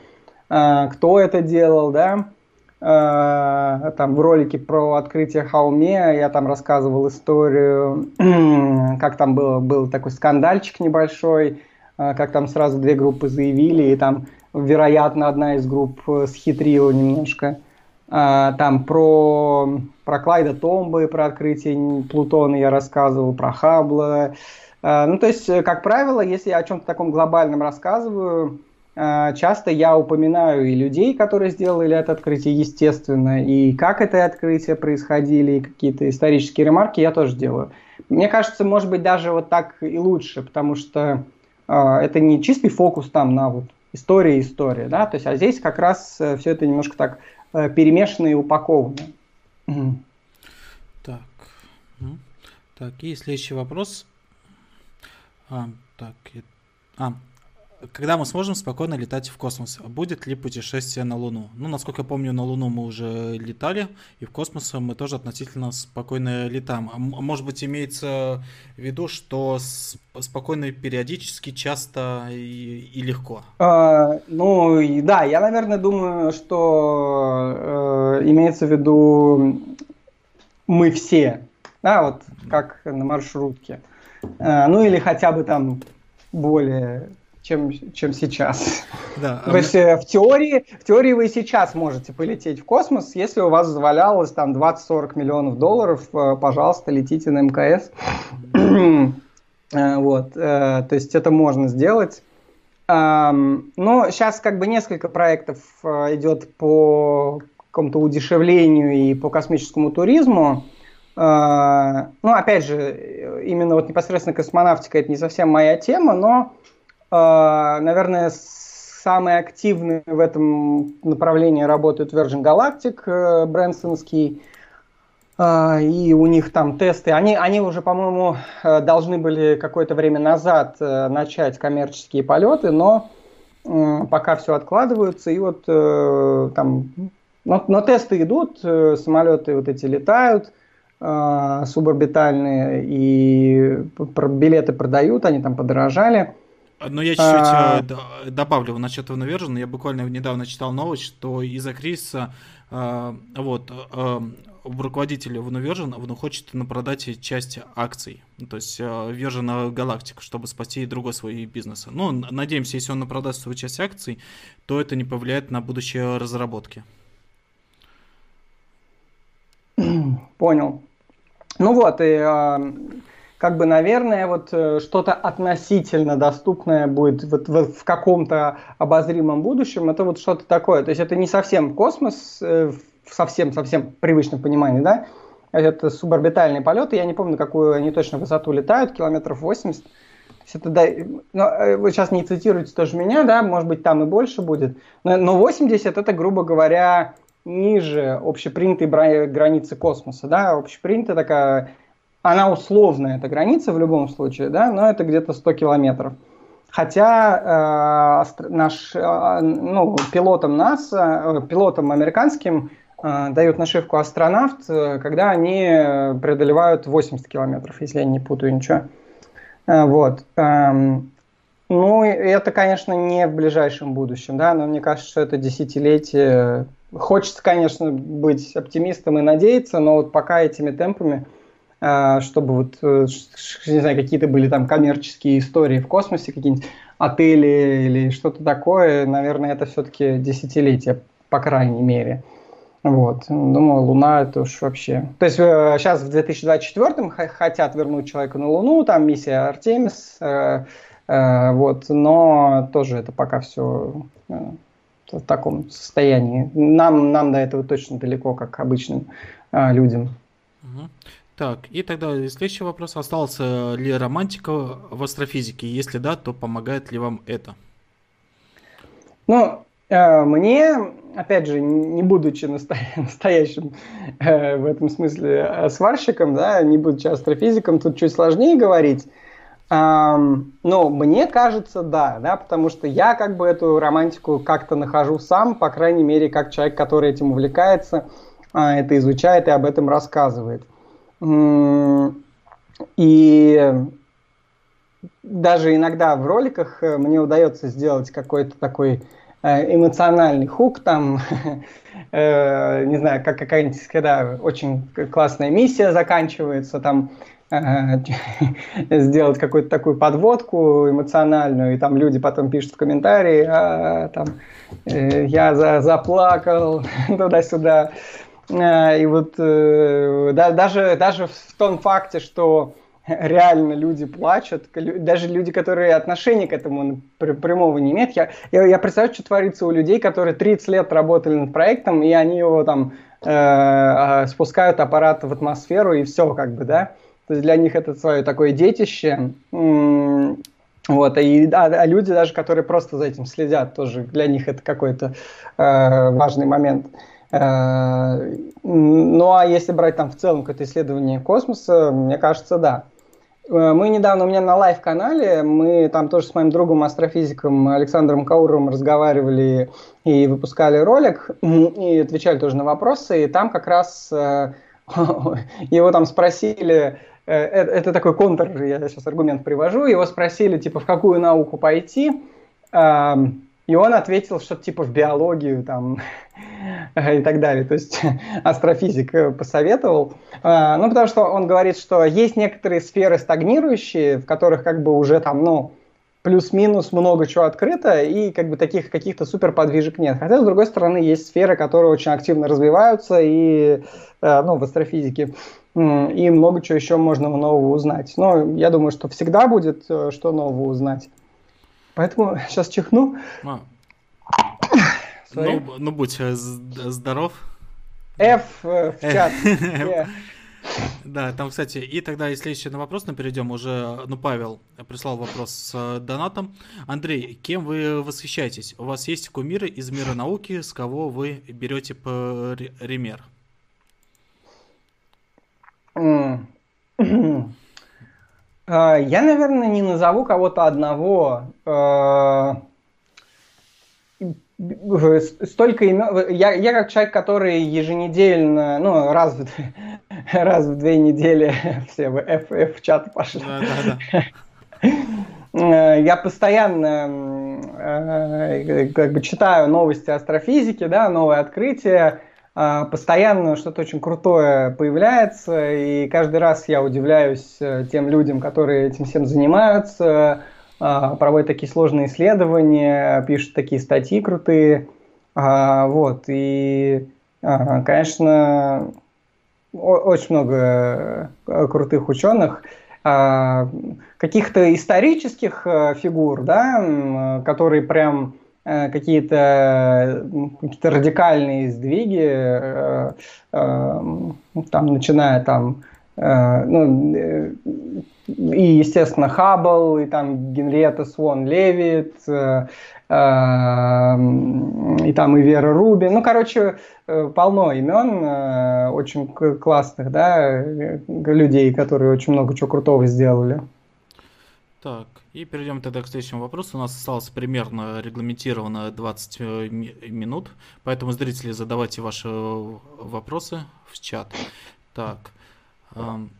кто это делал, да. Э, там в ролике про открытие Хауме я там рассказывал историю, как там был, был такой скандальчик небольшой, э, как там сразу две группы заявили, и там, вероятно, одна из групп схитрила немножко. Э, там про, про Клайда Томбы, про открытие Плутона я рассказывал, про Хаббла. Ну, то есть, как правило, если я о чем-то таком глобальном рассказываю, а, часто я упоминаю и людей, которые сделали это открытие, естественно, и как это открытие происходили, и какие-то исторические ремарки я тоже делаю. Мне кажется, может быть, даже вот так и лучше, потому что это не чистый фокус там на вот история история, да, то есть, а здесь как раз э, все это немножко так э, перемешано и упаковано. Так, так, и следующий вопрос. А, так, а, когда мы сможем спокойно летать в космос? Будет ли путешествие на Луну? Ну, насколько я помню, на Луну мы уже летали, и в космос мы тоже относительно спокойно летаем. А может быть, имеется в виду, что спокойно периодически, часто и, и легко? А, ну, да, я, наверное, думаю, что э, имеется в виду мы все, да, вот как на маршрутке. Э, ну, или хотя бы там более чем, чем сейчас. Да, То есть э, в теории, в теории вы и сейчас можете полететь в космос, если у вас завалялось там 20-40 миллионов долларов, э, пожалуйста, летите на МКС. Э, вот, то есть это можно сделать. Но сейчас как бы несколько проектов идет по какому-то удешевлению и по космическому туризму. Ну, опять же, именно вот непосредственно космонавтика это не совсем моя тема, но а, наверное, самый активный в этом направлении работает Virgin Galactic, э, Брэнсонский. А, и у них там тесты. Они, они уже, по-моему, э, должны были какое-то время назад э, начать коммерческие полеты, но пока все откладываются. И вот там... Но, но тесты идут, самолеты вот эти летают суборбитальные, и билеты продают, они там подорожали. Но я чуть-чуть а... добавлю насчет Inversion. Я буквально недавно читал новость, что из-за кризиса вот руководитель Inversion он хочет продать часть акций, то есть Virgin Galactic, чтобы спасти другой свой бизнес. Ну, надеемся, если он продаст свою часть акций, то это не повлияет на будущее разработки. Понял. Ну вот, и как бы, наверное, вот э, что-то относительно доступное будет вот, вот в каком-то обозримом будущем, это вот что-то такое. То есть это не совсем космос э, в совсем-совсем привычном понимании, да, это суборбитальные полеты, я не помню, какую они точно высоту летают, километров 80. То есть это, да, ну, э, вы сейчас не цитируете тоже меня, да, может быть, там и больше будет, но, но 80 это, грубо говоря, ниже общепринятой границы космоса, да, общепринятая такая она условная, эта граница в любом случае, да, но это где-то 100 километров. Хотя э, наш, э, ну, пилотам НАСА, э, пилотам американским э, дают нашивку астронавт, э, когда они преодолевают 80 километров, если я не путаю ничего. Э, вот. Эм, ну, это, конечно, не в ближайшем будущем, да, но мне кажется, что это десятилетие. Хочется, конечно, быть оптимистом и надеяться, но вот пока этими темпами чтобы вот, э, не знаю, какие-то были там коммерческие истории в космосе, какие-нибудь отели или что-то такое, наверное, это все-таки десятилетие, по крайней мере. Вот. Думаю, Луна это уж вообще... То есть сейчас э, в 2024 хотят вернуть человека на Луну, там миссия Артемис, э, э, вот, но тоже это пока все э, в таком состоянии. Нам, нам до этого точно далеко, как обычным э, людям. Так, и тогда следующий вопрос. Остался ли романтика в астрофизике? Если да, то помогает ли вам это? Ну, э, мне, опять же, не будучи настоящим э, в этом смысле э, сварщиком, да, не будучи астрофизиком, тут чуть сложнее говорить. Но мне кажется, да, да, потому что я как бы эту романтику как-то нахожу сам, по крайней мере, как человек, который этим увлекается, это изучает и об этом рассказывает. И даже иногда в роликах э, мне удается сделать какой-то такой э, эмоциональный хук, там, э, не знаю, как какая-нибудь, когда очень классная миссия заканчивается, там, сделать какую-то такую подводку эмоциональную, и там люди потом пишут в комментарии, а, там, я за, заплакал туда-сюда. И вот э, да, даже, даже в том факте, что реально люди плачут, даже люди, которые отношения к этому прямого не имеют. Я, я, я представляю, что творится у людей, которые 30 лет работали над проектом, и они его там э, а, спускают аппарат в атмосферу, и все, как бы, да. То есть для них это свое такое детище. Вот, и, а, а люди даже, которые просто за этим следят, тоже для них это какой-то э, важный момент. Э, ну а если брать там в целом какое-то исследование космоса, мне кажется, да. Э, мы недавно у меня на live-канале, мы там тоже с моим другом астрофизиком Александром Кауровым разговаривали и выпускали ролик, и отвечали тоже на вопросы, и там как раз э, его там спросили, это такой контр, я сейчас аргумент привожу, его спросили, типа, в какую науку пойти, эм, и он ответил что-то типа в биологию там и так далее. То есть астрофизик э, посоветовал. А, ну, потому что он говорит, что есть некоторые сферы стагнирующие, в которых как бы уже там, ну, плюс-минус много чего открыто, и как бы таких каких-то супер подвижек нет. Хотя, с другой стороны, есть сферы, которые очень активно развиваются, и, э, ну, в астрофизике, и много чего еще можно нового узнать. Но я думаю, что всегда будет э, что нового узнать. Поэтому сейчас чихну. А. Ну, ну, будь э, здоров. F э, в чат. Да, там, кстати, и тогда, если еще на вопрос, мы перейдем уже, ну, Павел прислал вопрос с э, донатом. Андрей, кем вы восхищаетесь? У вас есть кумиры из мира науки, с кого вы берете пример? А, я, наверное, не назову кого-то одного. А, столько имен. Я, я как человек, который еженедельно, ну, раз в, раз в две недели все в F, F чат пошли. Да, да, да. я постоянно как бы читаю новости астрофизики, да, новые открытия, постоянно что-то очень крутое появляется, и каждый раз я удивляюсь тем людям, которые этим всем занимаются, проводят такие сложные исследования, пишут такие статьи крутые. Вот, и, конечно, очень много э, крутых ученых, а, каких-то исторических э, фигур, да, которые прям э, какие-то какие радикальные сдвиги, там, начиная там, ну, и, естественно, Хаббл, и там Генриетта Свон Левит, и там и Вера Руби. Ну, короче, э, полно имен э, очень классных, да, людей, которые очень много чего крутого сделали. Так, и перейдем тогда к следующему вопросу. У нас осталось примерно регламентировано 20 э, минут, поэтому, зрители, задавайте ваши вопросы в чат. Так, эм,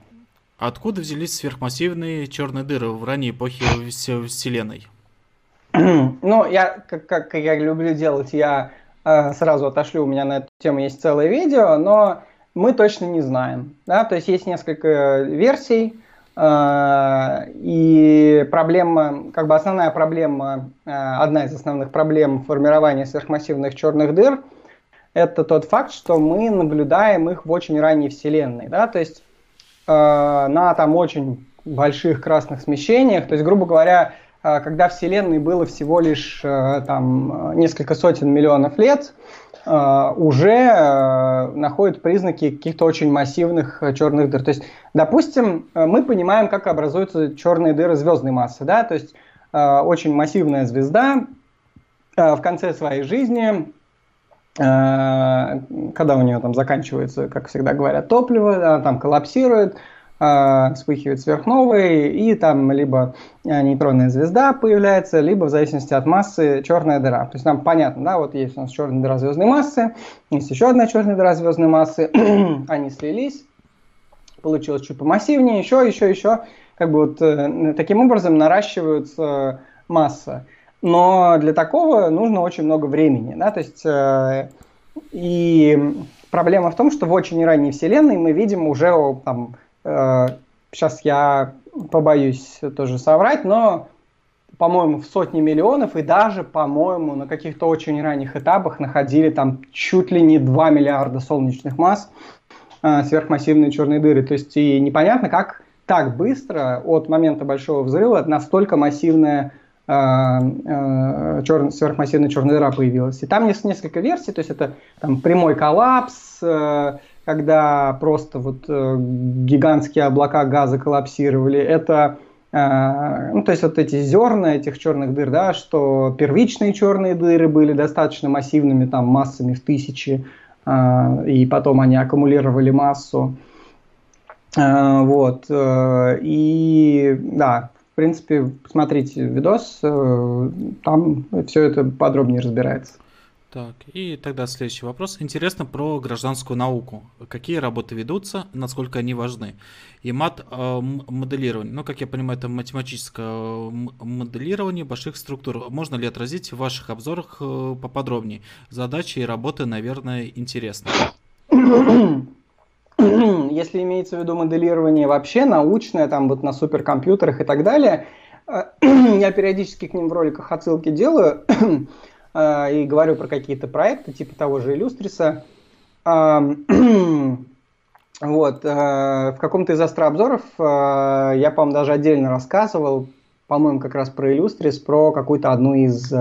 откуда взялись сверхмассивные черные дыры в ранней эпохе Вселенной? Ну, я, как, как я люблю делать, я э, сразу отошлю, у меня на эту тему есть целое видео, но мы точно не знаем. Да? То есть есть несколько версий, э, и проблема, как бы основная проблема, э, одна из основных проблем формирования сверхмассивных черных дыр, это тот факт, что мы наблюдаем их в очень ранней Вселенной. Да? То есть э, на там очень больших красных смещениях, то есть, грубо говоря, а, когда Вселенной было всего лишь там, несколько сотен миллионов лет, уже э, находят признаки каких-то очень массивных черных дыр. То есть, допустим, мы понимаем, как образуются черные дыры звездной массы. Да? То есть, очень массивная звезда в конце своей жизни когда у нее там заканчивается, как всегда говорят, топливо, она там коллапсирует, э, вспыхивает сверхновой, и там либо а, нейтронная звезда появляется, либо в зависимости от массы черная дыра. То есть нам понятно, да, вот есть у нас черная дыра звездной массы, есть еще одна черная дыра звездной массы, они слились, получилось чуть помассивнее, еще, еще, еще, как бы вот э, таким образом наращиваются масса. Но для такого нужно очень много времени, да, то есть э, и проблема в том, что в очень ранней вселенной мы видим уже там сейчас э, я побоюсь тоже соврать, но, по-моему, в сотни миллионов и даже, по-моему, на каких-то очень ранних этапах находили там чуть ли не 2 миллиарда солнечных масс э, сверхмассивные черные дыры. То есть и непонятно, как так быстро от момента большого взрыва настолько массивная э, э, чер... сверхмассивная черная дыра появилась. И там есть несколько версий, то есть это там прямой коллапс, когда просто вот э, гигантские облака газа коллапсировали, это э, ну, то есть вот эти зерна этих черных дыр, да, что первичные черные дыры были достаточно массивными, там, массами в тысячи, э, и потом они аккумулировали массу. Вот. И да, в принципе, посмотрите видос, там все это подробнее разбирается. Так, и тогда следующий вопрос. Интересно про гражданскую науку. Какие работы ведутся, насколько они важны? И мат э, моделирование. Ну, как я понимаю, это математическое моделирование больших структур. Можно ли отразить в ваших обзорах э, поподробнее? Задачи и работы, наверное, интересны. Если имеется в виду моделирование вообще научное, там вот на суперкомпьютерах и так далее, э, я периодически к ним в роликах отсылки делаю. Э, и говорю про какие-то проекты, типа того же Иллюстриса. Э, вот, э, в каком-то из астрообзоров я, по-моему, даже отдельно рассказывал, по-моему, как раз про Иллюстрис, про какую-то одну из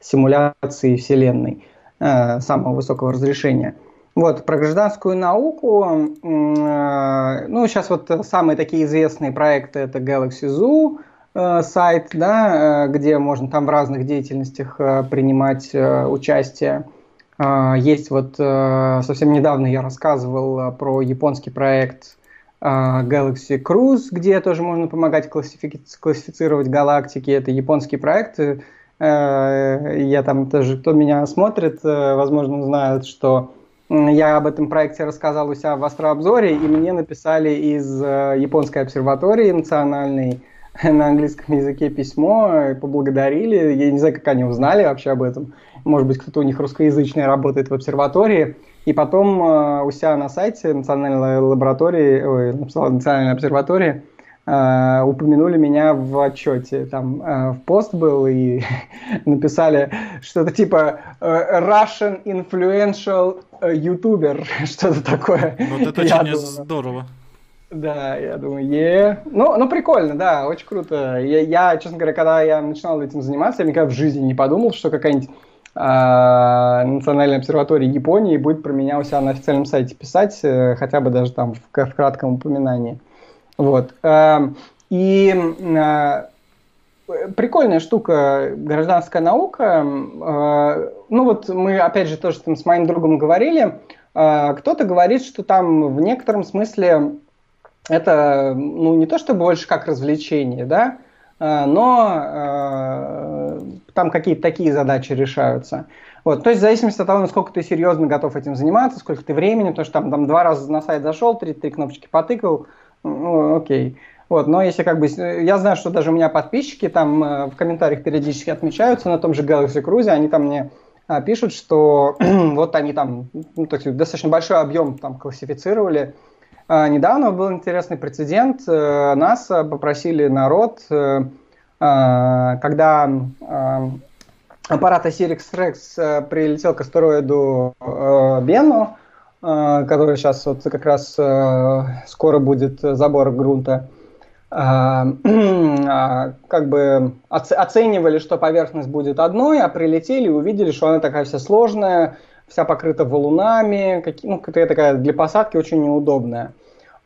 симуляций Вселенной самого высокого разрешения. Вот, про гражданскую науку, ну, сейчас вот самые такие известные проекты это Galaxy Zoo, сайт, да, э, где можно там в разных деятельностях э, принимать участие. Есть вот совсем недавно я рассказывал про японский проект Galaxy Cruise, где тоже можно помогать классифи- классифицировать галактики. Это японский проект. Я там тоже, кто меня смотрит, возможно, знают, что я об этом проекте рассказал у себя в астрообзоре, и мне написали из японской обсерватории национальной, на английском языке письмо, поблагодарили. Я не знаю, как они узнали вообще об этом. Может быть, кто-то у них русскоязычный работает в обсерватории. И потом э, у себя на сайте национальной лаборатории, ой, национальной обсерватории э, упомянули меня в отчете. Там э, в пост был и написали что-то типа Russian influential YouTuber, что-то такое. Вот это очень здорово. Да, я думаю, е. Ну, ну прикольно, да, очень круто. Я, я, честно говоря, когда я начинал этим заниматься, я никогда в жизни не подумал, что какая-нибудь э, национальная обсерватория Японии будет про меня у себя на официальном сайте писать, э, хотя бы даже там в, в кратком упоминании. Вот. Э, и э, прикольная штука гражданская наука. Э, ну вот мы опять же тоже с моим другом говорили. Э, кто-то говорит, что там в некотором смысле это ну, не то чтобы больше как развлечение, да, э, но э, там какие-то такие задачи решаются. Вот, то есть в зависимости от того, насколько ты серьезно готов этим заниматься, сколько ты времени, потому что там, там два раза на сайт зашел, три, три кнопочки потыкал, ну, окей. Вот, но если как бы, я знаю, что даже у меня подписчики там э, в комментариях периодически отмечаются на том же Galaxy Cruise, они там мне а, пишут, что вот они там, ну, есть достаточно большой объем там классифицировали, а, недавно был интересный прецедент. Э, нас попросили народ, э, а, когда а, аппарат Osirix Rex прилетел к астероиду Бену, который сейчас вот как раз скоро будет забор грунта, как бы оценивали, что поверхность будет одной, а прилетели и увидели, что она такая вся сложная, вся покрыта валунами, какие, ну, такая для посадки очень неудобная.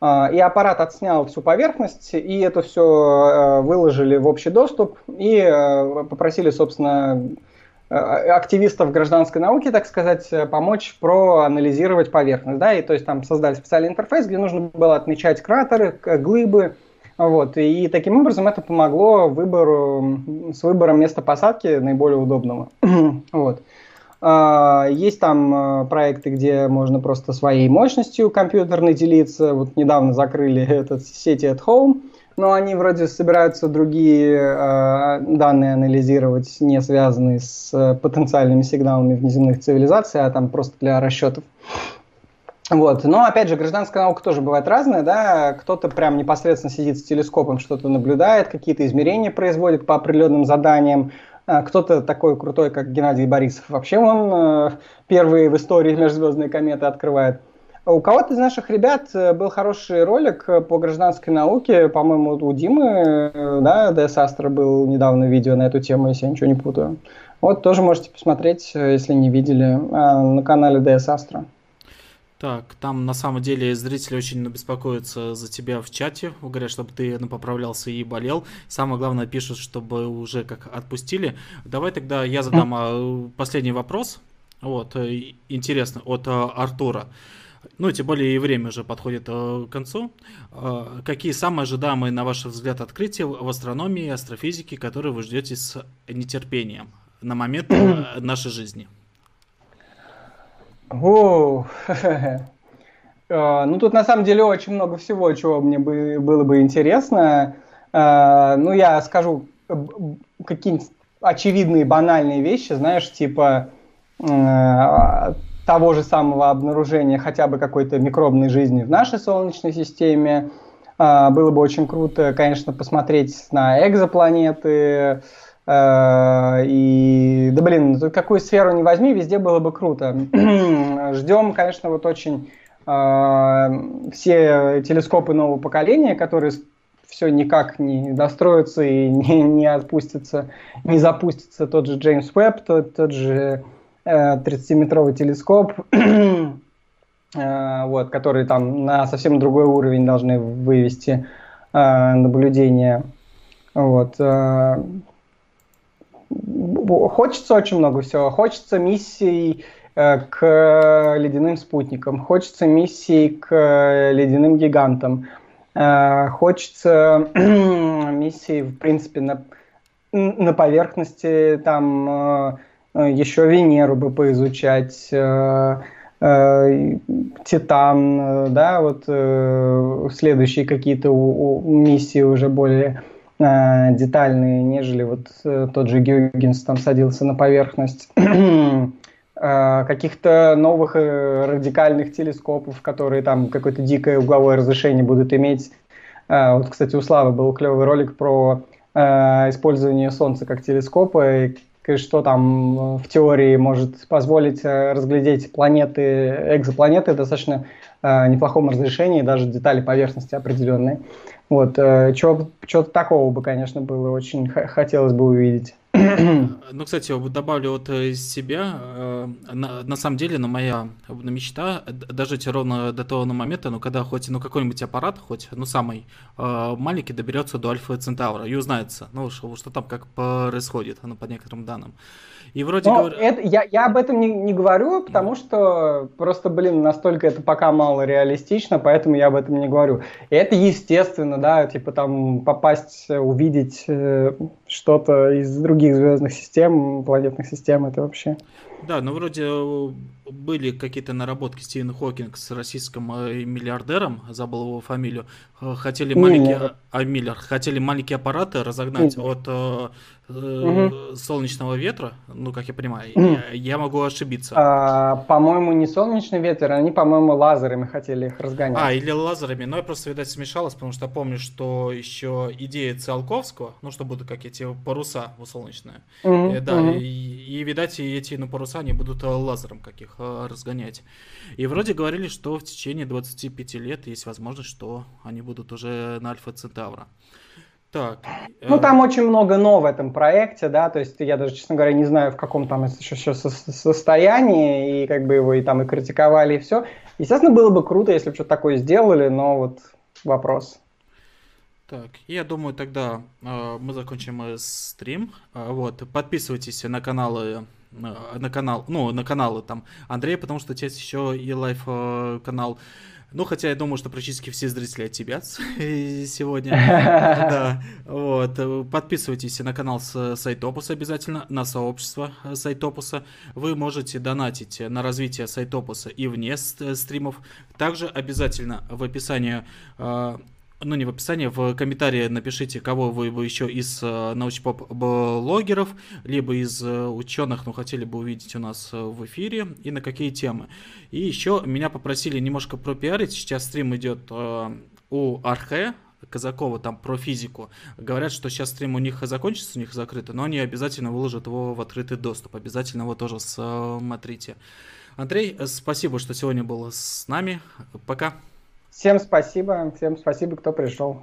А, и аппарат отснял всю поверхность, и это все э, выложили в общий доступ, и э, попросили, собственно, э, активистов гражданской науки, так сказать, помочь проанализировать поверхность. Да? И то есть там создали специальный интерфейс, где нужно было отмечать кратеры, глыбы, вот, и таким образом это помогло выбору, с выбором места посадки наиболее удобного. вот. А, есть там а, проекты, где можно просто своей мощностью компьютерной делиться. Вот недавно закрыли этот сети at home, но они вроде собираются другие э, данные анализировать, не связанные с э, потенциальными сигналами внеземных цивилизаций, а там просто для расчетов. Вот. Но опять же, гражданская наука тоже бывает разная, да, кто-то прям непосредственно сидит с телескопом, что-то наблюдает, какие-то измерения производит по определенным заданиям, а, кто-то такой крутой, как Геннадий Борисов, вообще он э, первый в истории межзвездные кометы открывает. У кого-то из наших ребят э, был хороший ролик по гражданской науке, по-моему, у Димы, э, да, DS Astra был недавно видео на эту тему, если я ничего не путаю. Вот тоже можете посмотреть, если не видели, на канале DS Astra. Так, там на самом деле зрители очень беспокоятся за тебя в чате, говорят, чтобы ты ну, поправлялся и болел. Самое главное, пишут, чтобы уже как отпустили. Давай тогда я задам а, последний вопрос. Вот, э, интересно, от а, Артура. Ну, тем более и время уже подходит э, к концу. Э, какие самые ожидаемые, на ваш взгляд, открытия в астрономии и астрофизике, которые вы ждете с нетерпением на момент нашей жизни? О, ну тут на самом деле очень много всего, чего мне бы, было бы интересно. А, ну я скажу какие-нибудь очевидные банальные вещи, знаешь, типа э, того же самого обнаружения хотя бы какой-то микробной жизни в нашей Солнечной системе. Было бы очень круто, конечно, посмотреть на экзопланеты, Э, и, да блин, какую сферу не возьми, везде было бы круто. Ждем, конечно, вот очень э, все телескопы нового поколения, которые все никак не достроятся и не, не отпустятся, не запустится тот же Джеймс Уэбб, тот, тот же э, 30-метровый телескоп, э, вот, который там на совсем другой уровень должны вывести э, наблюдения. Вот. Э, хочется очень много всего. Хочется миссий э, к ледяным спутникам, хочется миссий к ледяным гигантам, э, хочется миссий, в принципе, на, на поверхности, там э, еще Венеру бы поизучать, Титан, да, вот следующие какие-то миссии уже более э, детальные, нежели вот э, тот же Гюгенс там садился на поверхность. Э, каких-то новых э, радикальных телескопов, которые там какое-то дикое угловое разрешение будут иметь. Э, вот, кстати, у Славы был клевый ролик про использование Солнца как телескопа, и что там в теории может позволить разглядеть планеты, экзопланеты в достаточно неплохом разрешении, даже детали поверхности определенные. Вот, что-то такого бы, конечно, было очень хотелось бы увидеть. Ну, кстати, добавлю вот из себя. Э, на, на самом деле, ну, моя мечта дожить ровно до того момента, ну, когда хоть ну, какой-нибудь аппарат, хоть ну, самый э, маленький, доберется до Альфа Центавра и узнается, ну, что, что там как происходит, ну, по некоторым данным. И вроде Но говоря... это, я, я об этом не, не говорю, потому да. что просто, блин, настолько это пока мало реалистично, поэтому я об этом не говорю. И это естественно, да, типа там попасть, увидеть э, что-то из других звездных систем, планетных систем, это вообще... Да, ну вроде э, были какие-то наработки Стивена Хокинг с российским э, миллиардером, забыл его фамилию, хотели маленькие, а, Миллер, хотели маленькие аппараты разогнать Миллер. от угу. солнечного ветра, ну, как я понимаю, я, я могу ошибиться. А, по-моему, не солнечный ветер, они, по-моему, лазерами хотели их разгонять. А, или лазерами, но я просто, видать, смешалась, потому что помню, что еще идея Циолковского, ну, что будут как эти паруса солнечные, угу. да, угу. И, и, видать, эти ну, паруса, они будут э, лазером каких э, разгонять. И вроде говорили, что в течение 25 лет есть возможность, что они будут уже на Альфа Центавра. Так. Ну, там очень много но в этом проекте, да, то есть я даже, честно говоря, не знаю, в каком там еще, еще состоянии, и как бы его и там и критиковали, и все. Естественно, было бы круто, если бы что-то такое сделали, но вот вопрос. Так, я думаю, тогда э, мы закончим э, стрим. Э, вот, подписывайтесь на каналы, э, на канал, ну, на каналы там Андрея, потому что есть еще и live э, канал. Ну, хотя я думаю, что практически все зрители от тебя сегодня. Да, вот. Подписывайтесь на канал с Сайтопуса обязательно, на сообщество Сайтопуса. Вы можете донатить на развитие Сайтопуса и вне стримов. Также обязательно в описании э, ну не в описании, в комментарии напишите, кого вы, вы еще из э, научпоп-блогеров, либо из э, ученых, ну, хотели бы увидеть у нас э, в эфире, и на какие темы. И еще меня попросили немножко пропиарить, сейчас стрим идет э, у Архе, Казакова там про физику. Говорят, что сейчас стрим у них закончится, у них закрыто, но они обязательно выложат его в открытый доступ. Обязательно его тоже смотрите. Андрей, спасибо, что сегодня был с нами. Пока. Всем спасибо, всем спасибо, кто пришел.